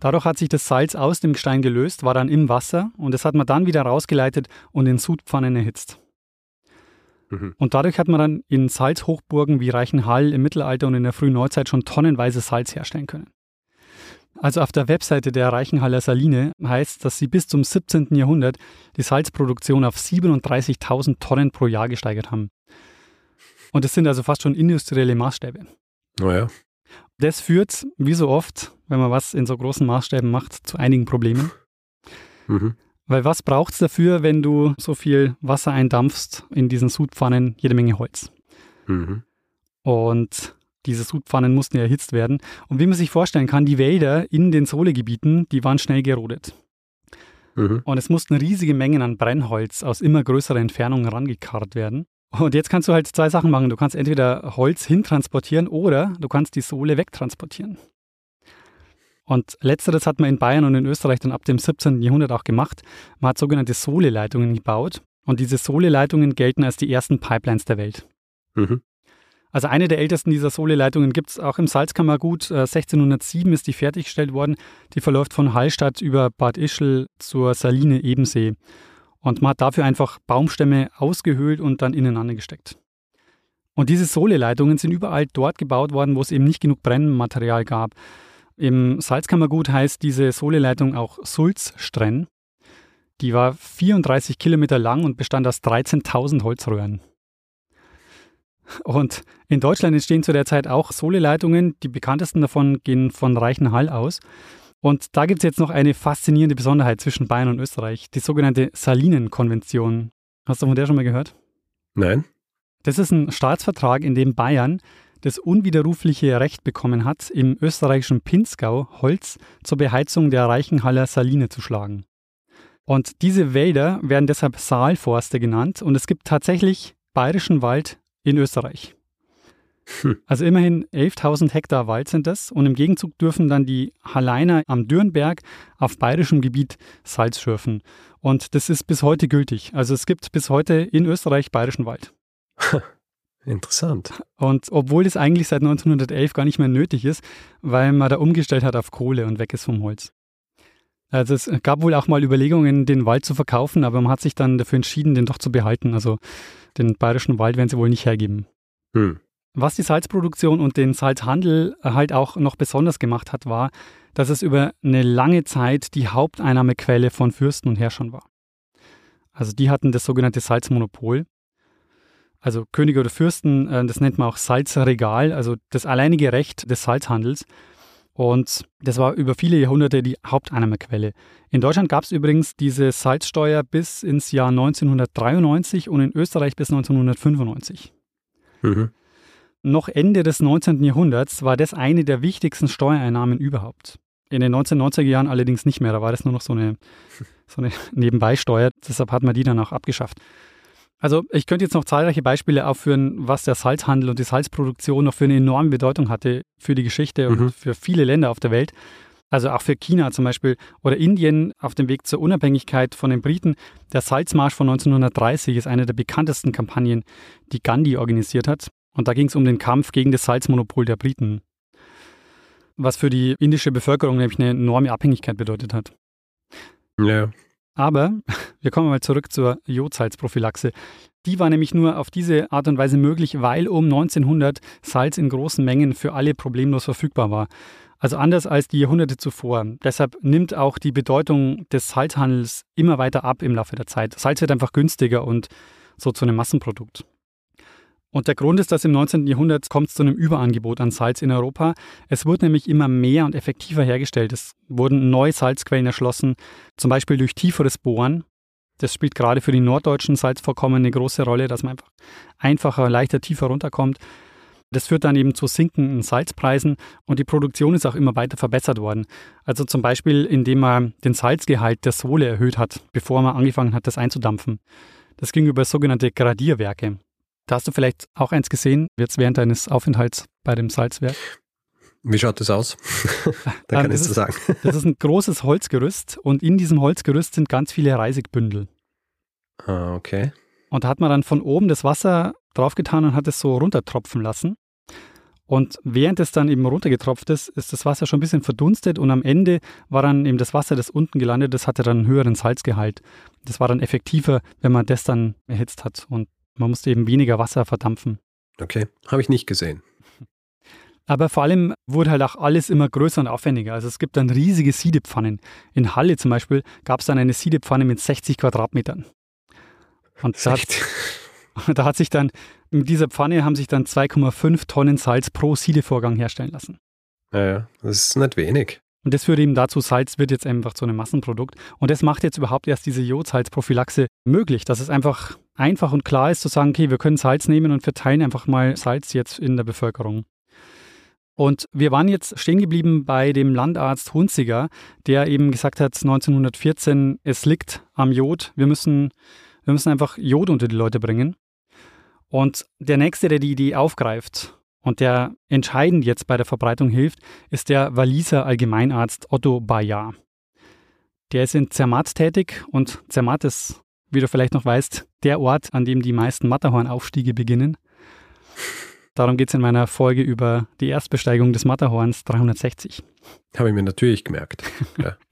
Dadurch hat sich das Salz aus dem Gestein gelöst, war dann im Wasser und das hat man dann wieder rausgeleitet und in Sudpfannen erhitzt. Mhm. Und dadurch hat man dann in Salzhochburgen wie Reichenhall im Mittelalter und in der frühen Neuzeit schon tonnenweise Salz herstellen können. Also auf der Webseite der Reichenhaller Saline heißt, dass sie bis zum 17. Jahrhundert die Salzproduktion auf 37.000 Tonnen pro Jahr gesteigert haben. Und das sind also fast schon industrielle Maßstäbe. Naja. Das führt, wie so oft, wenn man was in so großen Maßstäben macht, zu einigen Problemen. Mhm. Weil was braucht es dafür, wenn du so viel Wasser eindampfst in diesen Sudpfannen? Jede Menge Holz. Mhm. Und diese Sudpfannen mussten ja erhitzt werden. Und wie man sich vorstellen kann, die Wälder in den Sohlegebieten, die waren schnell gerodet. Mhm. Und es mussten riesige Mengen an Brennholz aus immer größerer Entfernung rangekarrt werden. Und jetzt kannst du halt zwei Sachen machen. Du kannst entweder Holz hintransportieren oder du kannst die Sohle wegtransportieren. Und letzteres hat man in Bayern und in Österreich dann ab dem 17. Jahrhundert auch gemacht. Man hat sogenannte Sohleleitungen gebaut. Und diese Sohleleitungen gelten als die ersten Pipelines der Welt. Mhm. Also eine der ältesten dieser Sohleleitungen gibt es auch im Salzkammergut. Äh, 1607 ist die fertiggestellt worden. Die verläuft von Hallstatt über Bad Ischl zur Saline Ebensee. Und man hat dafür einfach Baumstämme ausgehöhlt und dann ineinander gesteckt. Und diese Sohleleitungen sind überall dort gebaut worden, wo es eben nicht genug Brennmaterial gab. Im Salzkammergut heißt diese Sohleleitung auch Sulzstrenn. Die war 34 Kilometer lang und bestand aus 13.000 Holzröhren. Und in Deutschland entstehen zu der Zeit auch Sohleleitungen. Die bekanntesten davon gehen von Reichenhall aus. Und da gibt es jetzt noch eine faszinierende Besonderheit zwischen Bayern und Österreich, die sogenannte Salinenkonvention. Hast du von der schon mal gehört? Nein. Das ist ein Staatsvertrag, in dem Bayern das unwiderrufliche Recht bekommen hat, im österreichischen Pinzgau Holz zur Beheizung der Reichenhaller Saline zu schlagen. Und diese Wälder werden deshalb Saalforste genannt und es gibt tatsächlich bayerischen Wald in Österreich. Hm. Also immerhin 11.000 Hektar Wald sind das und im Gegenzug dürfen dann die Halleiner am Dürnberg auf bayerischem Gebiet Salz schürfen. Und das ist bis heute gültig. Also es gibt bis heute in Österreich bayerischen Wald. Interessant. Und obwohl das eigentlich seit 1911 gar nicht mehr nötig ist, weil man da umgestellt hat auf Kohle und weg ist vom Holz. Also es gab wohl auch mal Überlegungen, den Wald zu verkaufen, aber man hat sich dann dafür entschieden, den doch zu behalten. Also den bayerischen Wald werden sie wohl nicht hergeben. Hm. Was die Salzproduktion und den Salzhandel halt auch noch besonders gemacht hat, war, dass es über eine lange Zeit die Haupteinnahmequelle von Fürsten und Herrschern war. Also die hatten das sogenannte Salzmonopol. Also Könige oder Fürsten, äh, das nennt man auch Salzregal, also das alleinige Recht des Salzhandels. Und das war über viele Jahrhunderte die Haupteinnahmequelle. In Deutschland gab es übrigens diese Salzsteuer bis ins Jahr 1993 und in Österreich bis 1995. Mhm. Noch Ende des 19. Jahrhunderts war das eine der wichtigsten Steuereinnahmen überhaupt. In den 1990er Jahren allerdings nicht mehr, da war das nur noch so eine, so eine Nebenbeisteuer, deshalb hat man die dann auch abgeschafft. Also ich könnte jetzt noch zahlreiche Beispiele aufführen, was der Salzhandel und die Salzproduktion noch für eine enorme Bedeutung hatte für die Geschichte Mhm. und für viele Länder auf der Welt. Also auch für China zum Beispiel oder Indien auf dem Weg zur Unabhängigkeit von den Briten. Der Salzmarsch von 1930 ist eine der bekanntesten Kampagnen, die Gandhi organisiert hat. Und da ging es um den Kampf gegen das Salzmonopol der Briten. Was für die indische Bevölkerung nämlich eine enorme Abhängigkeit bedeutet hat. Ja. Aber wir kommen mal zurück zur Jodsalzprophylaxe. Die war nämlich nur auf diese Art und Weise möglich, weil um 1900 Salz in großen Mengen für alle problemlos verfügbar war. Also anders als die Jahrhunderte zuvor. Deshalb nimmt auch die Bedeutung des Salzhandels immer weiter ab im Laufe der Zeit. Salz wird einfach günstiger und so zu einem Massenprodukt. Und der Grund ist, dass im 19. Jahrhundert kommt es zu einem Überangebot an Salz in Europa. Es wurde nämlich immer mehr und effektiver hergestellt. Es wurden neue Salzquellen erschlossen, zum Beispiel durch tieferes Bohren. Das spielt gerade für die norddeutschen Salzvorkommen eine große Rolle, dass man einfach einfacher, leichter, tiefer runterkommt. Das führt dann eben zu sinkenden Salzpreisen und die Produktion ist auch immer weiter verbessert worden. Also zum Beispiel, indem man den Salzgehalt der Sohle erhöht hat, bevor man angefangen hat, das einzudampfen. Das ging über sogenannte Gradierwerke. Da hast du vielleicht auch eins gesehen, jetzt während deines Aufenthalts bei dem Salzwerk. Wie schaut das aus? da Ähm, kann ich das zu ist- sagen. Das ist ein großes Holzgerüst und in diesem Holzgerüst sind ganz viele Reisigbündel. Ah, okay. Und da hat man dann von oben das Wasser draufgetan und hat es so runtertropfen lassen. Und während es dann eben runtergetropft ist, ist das Wasser schon ein bisschen verdunstet und am Ende war dann eben das Wasser, das unten gelandet ist, hatte dann einen höheren Salzgehalt. Das war dann effektiver, wenn man das dann erhitzt hat und man musste eben weniger Wasser verdampfen. Okay. Habe ich nicht gesehen. Aber vor allem wurde halt auch alles immer größer und aufwendiger. Also es gibt dann riesige Siedepfannen. In Halle zum Beispiel gab es dann eine Siedepfanne mit 60 Quadratmetern. Und da hat, da hat sich dann, mit dieser Pfanne haben sich dann 2,5 Tonnen Salz pro Siedevorgang herstellen lassen. Ja, ja. Das ist nicht wenig. Und das führt eben dazu, Salz wird jetzt einfach zu einem Massenprodukt. Und das macht jetzt überhaupt erst diese Jodsalzprophylaxe möglich, dass es einfach einfach und klar ist zu sagen, okay, wir können Salz nehmen und verteilen einfach mal Salz jetzt in der Bevölkerung. Und wir waren jetzt stehen geblieben bei dem Landarzt Hunziger, der eben gesagt hat, 1914, es liegt am Jod, wir müssen, wir müssen einfach Jod unter die Leute bringen. Und der Nächste, der die Idee aufgreift und der entscheidend jetzt bei der Verbreitung hilft, ist der Waliser Allgemeinarzt Otto Bayard. Der ist in Zermatt tätig und Zermatt ist, wie du vielleicht noch weißt, der Ort, an dem die meisten Matterhornaufstiege beginnen. Darum geht es in meiner Folge über die Erstbesteigung des Matterhorns 360. Habe ich mir natürlich gemerkt. Ja.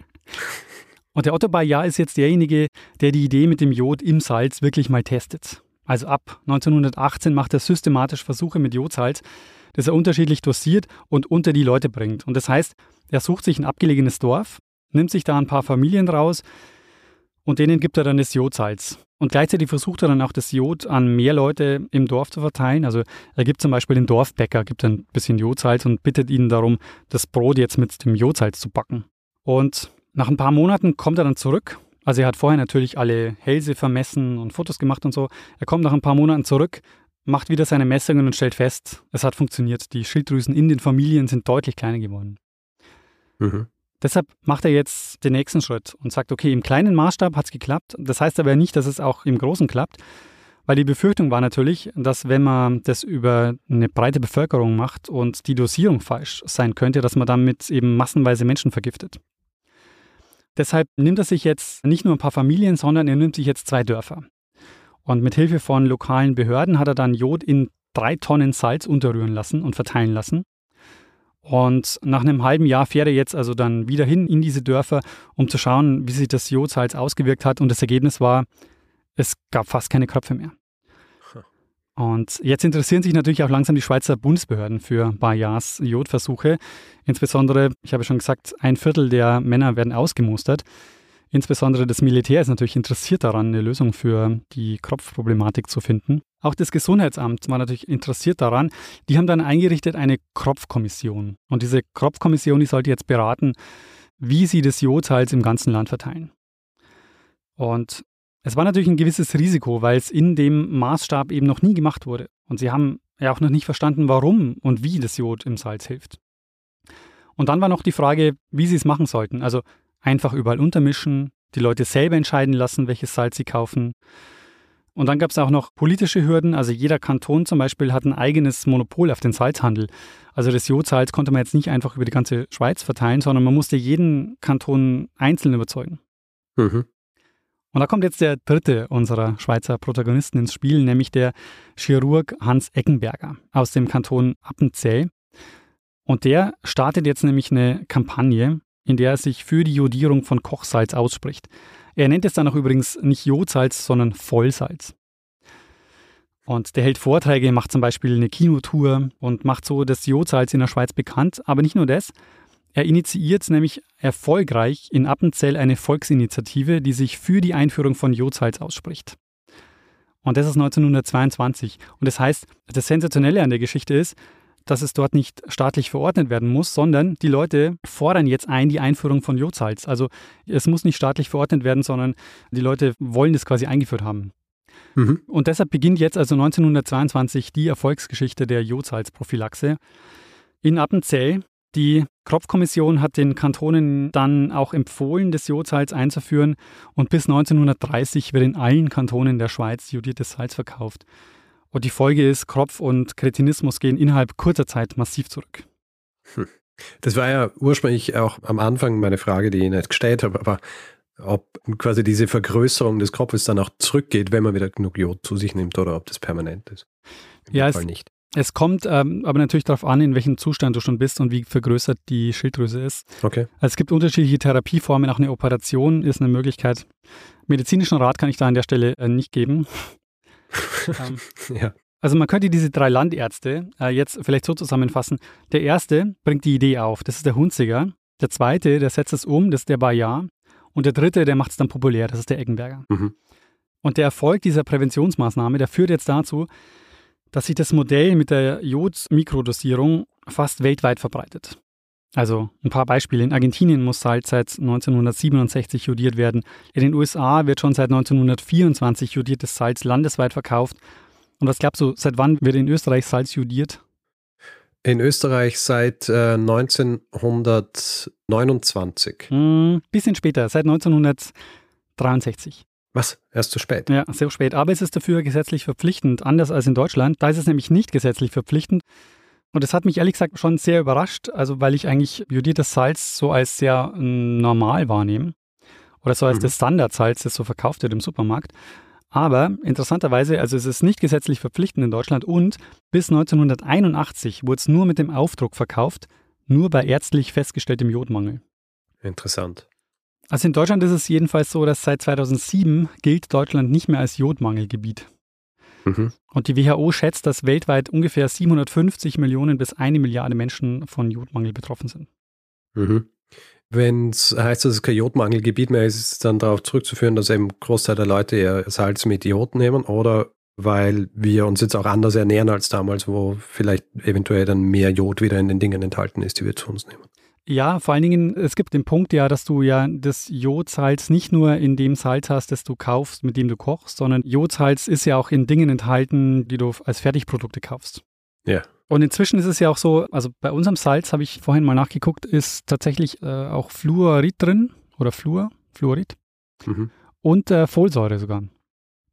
Und der Otto Bayard ist jetzt derjenige, der die Idee mit dem Jod im Salz wirklich mal testet. Also ab 1918 macht er systematisch Versuche mit Jodsalz, das er unterschiedlich dosiert und unter die Leute bringt. Und das heißt, er sucht sich ein abgelegenes Dorf, nimmt sich da ein paar Familien raus und denen gibt er dann das Jodsalz. Und gleichzeitig versucht er dann auch das Jod an mehr Leute im Dorf zu verteilen. Also er gibt zum Beispiel den Dorfbäcker, gibt ein bisschen Jodsalz und bittet ihn darum, das Brot jetzt mit dem Jodsalz zu backen. Und nach ein paar Monaten kommt er dann zurück. Also er hat vorher natürlich alle Hälse vermessen und Fotos gemacht und so. Er kommt nach ein paar Monaten zurück, macht wieder seine Messungen und stellt fest, es hat funktioniert. Die Schilddrüsen in den Familien sind deutlich kleiner geworden. Mhm. Deshalb macht er jetzt den nächsten Schritt und sagt, okay, im kleinen Maßstab hat es geklappt. Das heißt aber nicht, dass es auch im großen klappt. Weil die Befürchtung war natürlich, dass wenn man das über eine breite Bevölkerung macht und die Dosierung falsch sein könnte, dass man damit eben massenweise Menschen vergiftet. Deshalb nimmt er sich jetzt nicht nur ein paar Familien, sondern er nimmt sich jetzt zwei Dörfer. Und mit Hilfe von lokalen Behörden hat er dann Jod in drei Tonnen Salz unterrühren lassen und verteilen lassen. Und nach einem halben Jahr fährt er jetzt also dann wieder hin in diese Dörfer, um zu schauen, wie sich das Jodsalz ausgewirkt hat. Und das Ergebnis war, es gab fast keine Kröpfe mehr. Und jetzt interessieren sich natürlich auch langsam die Schweizer Bundesbehörden für Bayars Jodversuche. Insbesondere, ich habe schon gesagt, ein Viertel der Männer werden ausgemustert. Insbesondere das Militär ist natürlich interessiert daran, eine Lösung für die Kropfproblematik zu finden. Auch das Gesundheitsamt war natürlich interessiert daran. Die haben dann eingerichtet eine Kropfkommission. Und diese Kropfkommission, die sollte jetzt beraten, wie sie das Jodsalz im ganzen Land verteilen. Und es war natürlich ein gewisses Risiko, weil es in dem Maßstab eben noch nie gemacht wurde. Und sie haben ja auch noch nicht verstanden, warum und wie das Jod im Salz hilft. Und dann war noch die Frage, wie sie es machen sollten. Also einfach überall untermischen, die Leute selber entscheiden lassen, welches Salz sie kaufen. Und dann gab es auch noch politische Hürden. Also jeder Kanton zum Beispiel hat ein eigenes Monopol auf den Salzhandel. Also das Jodsalz konnte man jetzt nicht einfach über die ganze Schweiz verteilen, sondern man musste jeden Kanton einzeln überzeugen. Mhm. Und da kommt jetzt der dritte unserer Schweizer Protagonisten ins Spiel, nämlich der Chirurg Hans Eckenberger aus dem Kanton Appenzell. Und der startet jetzt nämlich eine Kampagne, in der er sich für die Jodierung von Kochsalz ausspricht. Er nennt es dann auch übrigens nicht Jodsalz, sondern Vollsalz. Und der hält Vorträge, macht zum Beispiel eine Kinotour und macht so das Jodsalz in der Schweiz bekannt. Aber nicht nur das, er initiiert nämlich erfolgreich in Appenzell eine Volksinitiative, die sich für die Einführung von Jodsalz ausspricht. Und das ist 1922. Und das heißt, das Sensationelle an der Geschichte ist, dass es dort nicht staatlich verordnet werden muss, sondern die Leute fordern jetzt ein die Einführung von Jodsalz. Also es muss nicht staatlich verordnet werden, sondern die Leute wollen das quasi eingeführt haben. Mhm. Und deshalb beginnt jetzt also 1922 die Erfolgsgeschichte der Jodsalzprophylaxe. In Appenzell die Kropfkommission hat den Kantonen dann auch empfohlen, das Jodsalz einzuführen und bis 1930 wird in allen Kantonen der Schweiz jodiertes Salz verkauft. Und die Folge ist, Kropf und Kretinismus gehen innerhalb kurzer Zeit massiv zurück. Hm. Das war ja ursprünglich auch am Anfang meine Frage, die ich nicht gestellt habe, aber ob quasi diese Vergrößerung des Kropfes dann auch zurückgeht, wenn man wieder genug Jod zu sich nimmt oder ob das permanent ist. Im ja, Fall es, nicht. Es kommt ähm, aber natürlich darauf an, in welchem Zustand du schon bist und wie vergrößert die Schilddrüse ist. Okay. Also es gibt unterschiedliche Therapieformen, auch eine Operation ist eine Möglichkeit. Medizinischen Rat kann ich da an der Stelle äh, nicht geben. Ähm, ja. Also man könnte diese drei Landärzte äh, jetzt vielleicht so zusammenfassen. Der erste bringt die Idee auf, das ist der Hunziger. Der zweite, der setzt es um, das ist der Bayard. Und der dritte, der macht es dann populär, das ist der Eggenberger. Mhm. Und der Erfolg dieser Präventionsmaßnahme, der führt jetzt dazu, dass sich das Modell mit der Jod-Mikrodosierung fast weltweit verbreitet. Also ein paar Beispiele. In Argentinien muss Salz seit 1967 jodiert werden. In den USA wird schon seit 1924 jodiertes Salz landesweit verkauft. Und was glaubst du, seit wann wird in Österreich Salz jodiert? In Österreich seit äh, 1929. Hm, bisschen später, seit 1963. Was? Erst zu spät? Ja, sehr spät. Aber es ist dafür gesetzlich verpflichtend, anders als in Deutschland. Da ist es nämlich nicht gesetzlich verpflichtend. Und das hat mich ehrlich gesagt schon sehr überrascht, also weil ich eigentlich jodiertes Salz so als sehr hm, normal wahrnehme. Oder so als mhm. das Standardsalz, das so verkauft wird im Supermarkt. Aber interessanterweise, also es ist nicht gesetzlich verpflichtend in Deutschland und bis 1981 wurde es nur mit dem Aufdruck verkauft, nur bei ärztlich festgestelltem Jodmangel. Interessant. Also in Deutschland ist es jedenfalls so, dass seit 2007 gilt Deutschland nicht mehr als Jodmangelgebiet. Mhm. Und die WHO schätzt, dass weltweit ungefähr 750 Millionen bis eine Milliarde Menschen von Jodmangel betroffen sind. Mhm. Wenn es heißt, dass es kein Jodmangelgebiet mehr ist, ist es dann darauf zurückzuführen, dass eben Großteil der Leute eher Salz mit Jod nehmen oder weil wir uns jetzt auch anders ernähren als damals, wo vielleicht eventuell dann mehr Jod wieder in den Dingen enthalten ist, die wir zu uns nehmen. Ja, vor allen Dingen, es gibt den Punkt ja, dass du ja das Jodsalz nicht nur in dem Salz hast, das du kaufst, mit dem du kochst, sondern Jodsalz ist ja auch in Dingen enthalten, die du als Fertigprodukte kaufst. Ja. Und inzwischen ist es ja auch so, also bei unserem Salz habe ich vorhin mal nachgeguckt, ist tatsächlich äh, auch Fluorid drin oder Fluor, Fluorid mhm. und äh, Folsäure sogar.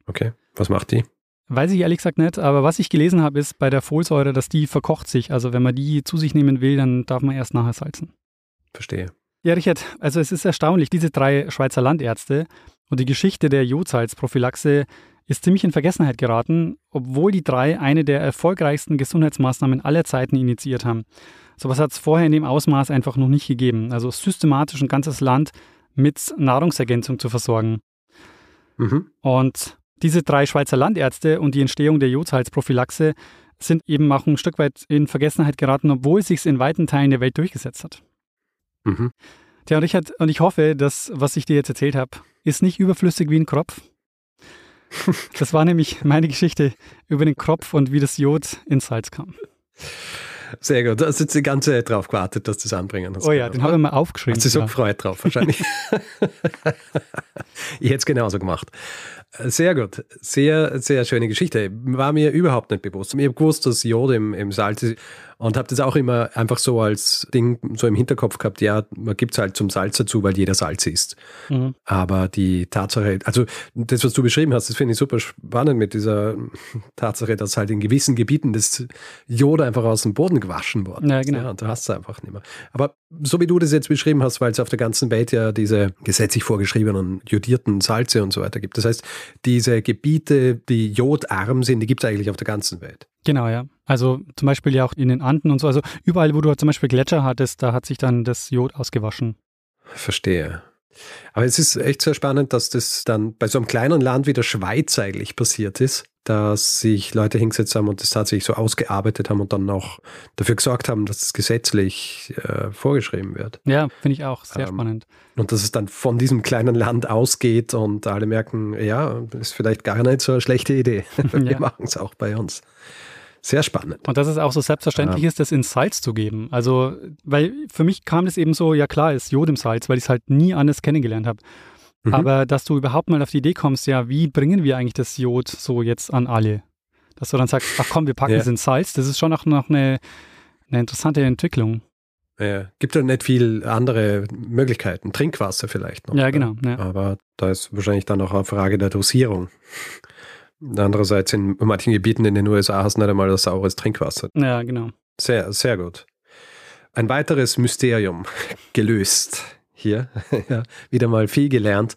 Okay, was macht die? Weiß ich ehrlich gesagt nicht, aber was ich gelesen habe, ist bei der Folsäure, dass die verkocht sich. Also wenn man die zu sich nehmen will, dann darf man erst nachher salzen. Verstehe. Ja, Richard, also es ist erstaunlich, diese drei Schweizer Landärzte und die Geschichte der Jodsalzprophylaxe ist ziemlich in Vergessenheit geraten, obwohl die drei eine der erfolgreichsten Gesundheitsmaßnahmen aller Zeiten initiiert haben. Sowas hat es vorher in dem Ausmaß einfach noch nicht gegeben. Also systematisch ein ganzes Land mit Nahrungsergänzung zu versorgen. Mhm. Und diese drei Schweizer Landärzte und die Entstehung der Jodsalzprophylaxe sind eben auch ein Stück weit in Vergessenheit geraten, obwohl es sich in weiten Teilen der Welt durchgesetzt hat. Mhm. Tja, Richard, und ich hoffe, dass, was ich dir jetzt erzählt habe, ist nicht überflüssig wie ein Kropf. Das war nämlich meine Geschichte über den Kropf und wie das Jod ins Salz kam. Sehr gut. Du hast jetzt die ganze Zeit drauf gewartet, dass du das anbringen hast. Oh ja, den habe ich mal aufgeschrieben. Hast du so ja. gefreut drauf wahrscheinlich. ich hätte es genauso gemacht. Sehr gut. Sehr, sehr schöne Geschichte. War mir überhaupt nicht bewusst. Ich habe gewusst, dass Jod im, im Salz ist und habe das auch immer einfach so als Ding so im Hinterkopf gehabt, ja, man gibt es halt zum Salz dazu, weil jeder Salz isst. Mhm. Aber die Tatsache, also das, was du beschrieben hast, das finde ich super spannend mit dieser Tatsache, dass halt in gewissen Gebieten das Jod einfach aus dem Boden gewaschen worden Ja, genau. Ja, und du hast es einfach nicht mehr. Aber so wie du das jetzt beschrieben hast, weil es auf der ganzen Welt ja diese gesetzlich vorgeschriebenen jodierten Salze und so weiter gibt. Das heißt, diese Gebiete, die jodarm sind, die gibt es eigentlich auf der ganzen Welt. Genau, ja. Also zum Beispiel ja auch in den Anden und so. Also überall, wo du zum Beispiel Gletscher hattest, da hat sich dann das Jod ausgewaschen. Verstehe. Aber es ist echt sehr spannend, dass das dann bei so einem kleinen Land wie der Schweiz eigentlich passiert ist, dass sich Leute hingesetzt haben und das tatsächlich so ausgearbeitet haben und dann auch dafür gesorgt haben, dass es gesetzlich äh, vorgeschrieben wird. Ja, finde ich auch sehr Ähm, spannend. Und dass es dann von diesem kleinen Land ausgeht und alle merken, ja, ist vielleicht gar nicht so eine schlechte Idee. Wir Ja. machen es auch bei uns. Sehr spannend. Und dass es auch so selbstverständlich ist, das ins Salz zu geben. Also, weil für mich kam das eben so, ja klar, ist Jod im Salz, weil ich es halt nie anders kennengelernt habe. Mhm. Aber dass du überhaupt mal auf die Idee kommst, ja, wie bringen wir eigentlich das Jod so jetzt an alle? Dass du dann sagst, ach komm, wir packen Ja. es ins Salz, das ist schon auch noch eine, eine interessante Entwicklung. Ja, gibt ja nicht viel andere Möglichkeiten. Trinkwasser vielleicht noch. Ja, genau. Ja. Aber da ist wahrscheinlich dann auch eine Frage der Dosierung. Andererseits in manchen Gebieten in den USA hast du nicht einmal das saures Trinkwasser. ja, genau. Sehr, sehr gut. Ein weiteres Mysterium gelöst hier. ja, wieder mal viel gelernt.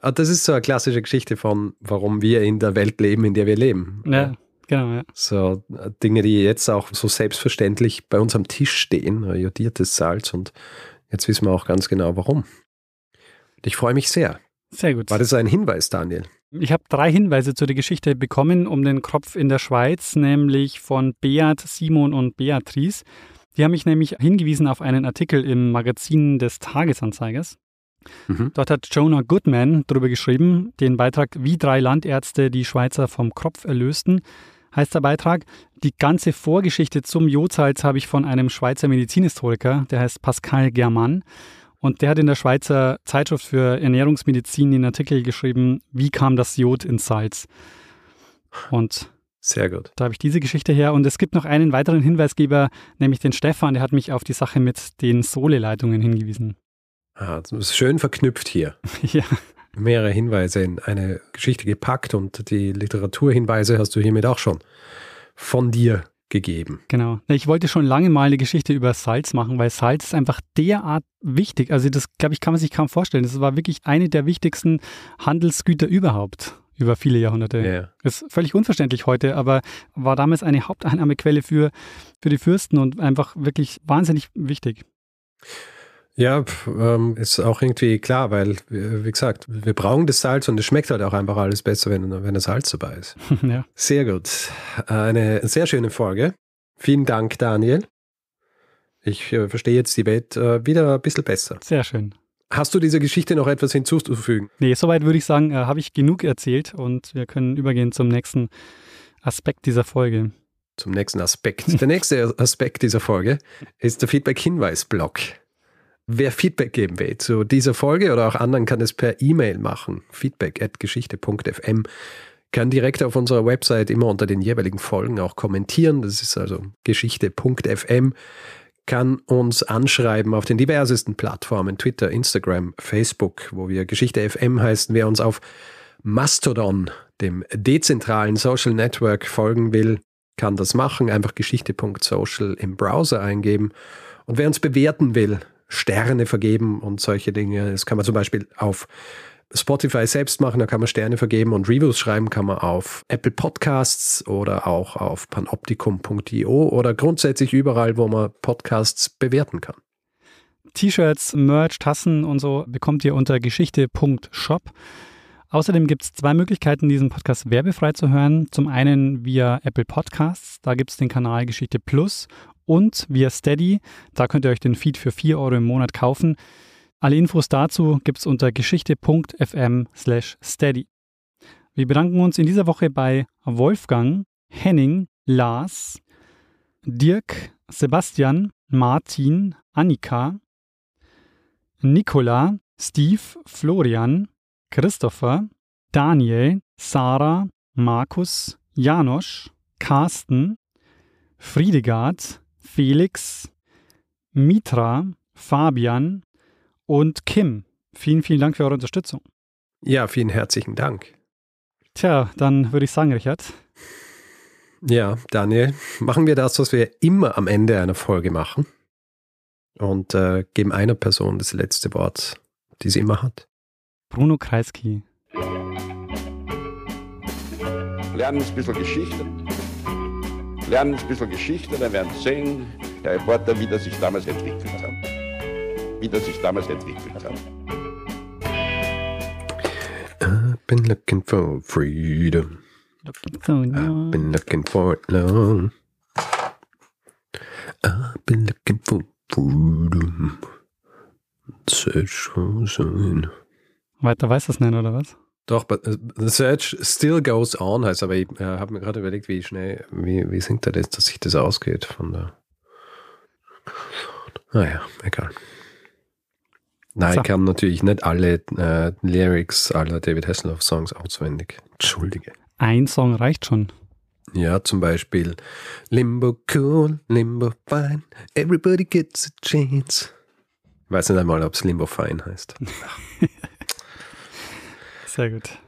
Ah, Das ist so eine klassische Geschichte von, warum wir in der Welt leben, in der wir leben. Ja, genau, ja. So äh, Dinge, die jetzt auch so selbstverständlich bei uns am Tisch stehen, jodiertes Salz und jetzt wissen wir auch ganz genau warum. Ich freue mich sehr. Sehr gut. War das ein Hinweis, Daniel? Ich habe drei Hinweise zu der Geschichte bekommen um den Kropf in der Schweiz, nämlich von Beat, Simon und Beatrice. Die haben mich nämlich hingewiesen auf einen Artikel im Magazin des Tagesanzeigers. Mhm. Dort hat Jonah Goodman darüber geschrieben, den Beitrag Wie drei Landärzte die Schweizer vom Kropf erlösten. Heißt der Beitrag, die ganze Vorgeschichte zum Jodsalz habe ich von einem Schweizer Medizinhistoriker, der heißt Pascal Germann. Und der hat in der Schweizer Zeitschrift für Ernährungsmedizin den Artikel geschrieben, wie kam das Jod ins Salz? Und Sehr gut. da habe ich diese Geschichte her. Und es gibt noch einen weiteren Hinweisgeber, nämlich den Stefan, der hat mich auf die Sache mit den Sohle-Leitungen hingewiesen. Ah, das ist schön verknüpft hier. ja, Mehrere Hinweise in eine Geschichte gepackt und die Literaturhinweise hast du hiermit auch schon von dir gegeben. genau. Ich wollte schon lange mal eine Geschichte über Salz machen, weil Salz ist einfach derart wichtig. Also das, glaube ich, kann man sich kaum vorstellen. Das war wirklich eine der wichtigsten Handelsgüter überhaupt über viele Jahrhunderte. Ja. Ist völlig unverständlich heute, aber war damals eine Haupteinnahmequelle für, für die Fürsten und einfach wirklich wahnsinnig wichtig. Ja, ähm, ist auch irgendwie klar, weil, wie gesagt, wir brauchen das Salz und es schmeckt halt auch einfach alles besser, wenn, wenn das Salz dabei ist. ja. Sehr gut. Eine sehr schöne Folge. Vielen Dank, Daniel. Ich äh, verstehe jetzt die Welt äh, wieder ein bisschen besser. Sehr schön. Hast du dieser Geschichte noch etwas hinzuzufügen? Nee, soweit würde ich sagen, äh, habe ich genug erzählt und wir können übergehen zum nächsten Aspekt dieser Folge. Zum nächsten Aspekt. Der nächste Aspekt dieser Folge ist der Feedback-Hinweis-Blog. Wer Feedback geben will zu dieser Folge oder auch anderen, kann es per E-Mail machen. Feedback@geschichte.fm kann direkt auf unserer Website immer unter den jeweiligen Folgen auch kommentieren. Das ist also geschichte.fm. Kann uns anschreiben auf den diversesten Plattformen, Twitter, Instagram, Facebook, wo wir Geschichte FM heißen. Wer uns auf Mastodon, dem dezentralen Social Network, folgen will, kann das machen. Einfach geschichte.social im Browser eingeben. Und wer uns bewerten will, Sterne vergeben und solche Dinge, das kann man zum Beispiel auf Spotify selbst machen, da kann man Sterne vergeben und Reviews schreiben kann man auf Apple Podcasts oder auch auf panoptikum.io oder grundsätzlich überall, wo man Podcasts bewerten kann. T-Shirts, Merch, Tassen und so bekommt ihr unter geschichte.shop. Außerdem gibt es zwei Möglichkeiten, diesen Podcast werbefrei zu hören. Zum einen via Apple Podcasts, da gibt es den Kanal Geschichte Plus und via Steady, da könnt ihr euch den Feed für 4 Euro im Monat kaufen. Alle Infos dazu gibt es unter geschichte.fm slash steady. Wir bedanken uns in dieser Woche bei Wolfgang, Henning, Lars, Dirk, Sebastian, Martin, Annika, Nicola, Steve, Florian, Christopher, Daniel, Sarah, Markus, Janosch, Carsten, Friedegard, Felix, Mitra, Fabian, und Kim. Vielen, vielen Dank für eure Unterstützung. Ja, vielen herzlichen Dank. Tja, dann würde ich sagen, Richard. Ja, Daniel, machen wir das, was wir immer am Ende einer Folge machen und äh, geben einer Person das letzte Wort, die sie immer hat. Bruno Kreisky. Lernen ein bisschen Geschichte. Lernen ein bisschen Geschichte, dann werden Sie sehen, der Reporter, wie das sich damals entwickelt hat wie das sich damals entwickelt hat. I've been looking for freedom. I've been looking for it long. I've been looking for freedom. Search for sign. Weiter weiß das nicht, oder was? Doch, but the search still goes on, heißt aber ich äh, habe mir gerade überlegt, wie schnell, wie, wie singt er das, dass sich das ausgeht von der. Naja, ah egal. Nein, so. ich kann natürlich nicht alle äh, Lyrics aller David Hasselhoff-Songs auswendig. Entschuldige. Ein Song reicht schon. Ja, zum Beispiel Limbo cool, Limbo fine, everybody gets a chance. Ich weiß nicht einmal, ob es Limbo fine heißt. Sehr gut.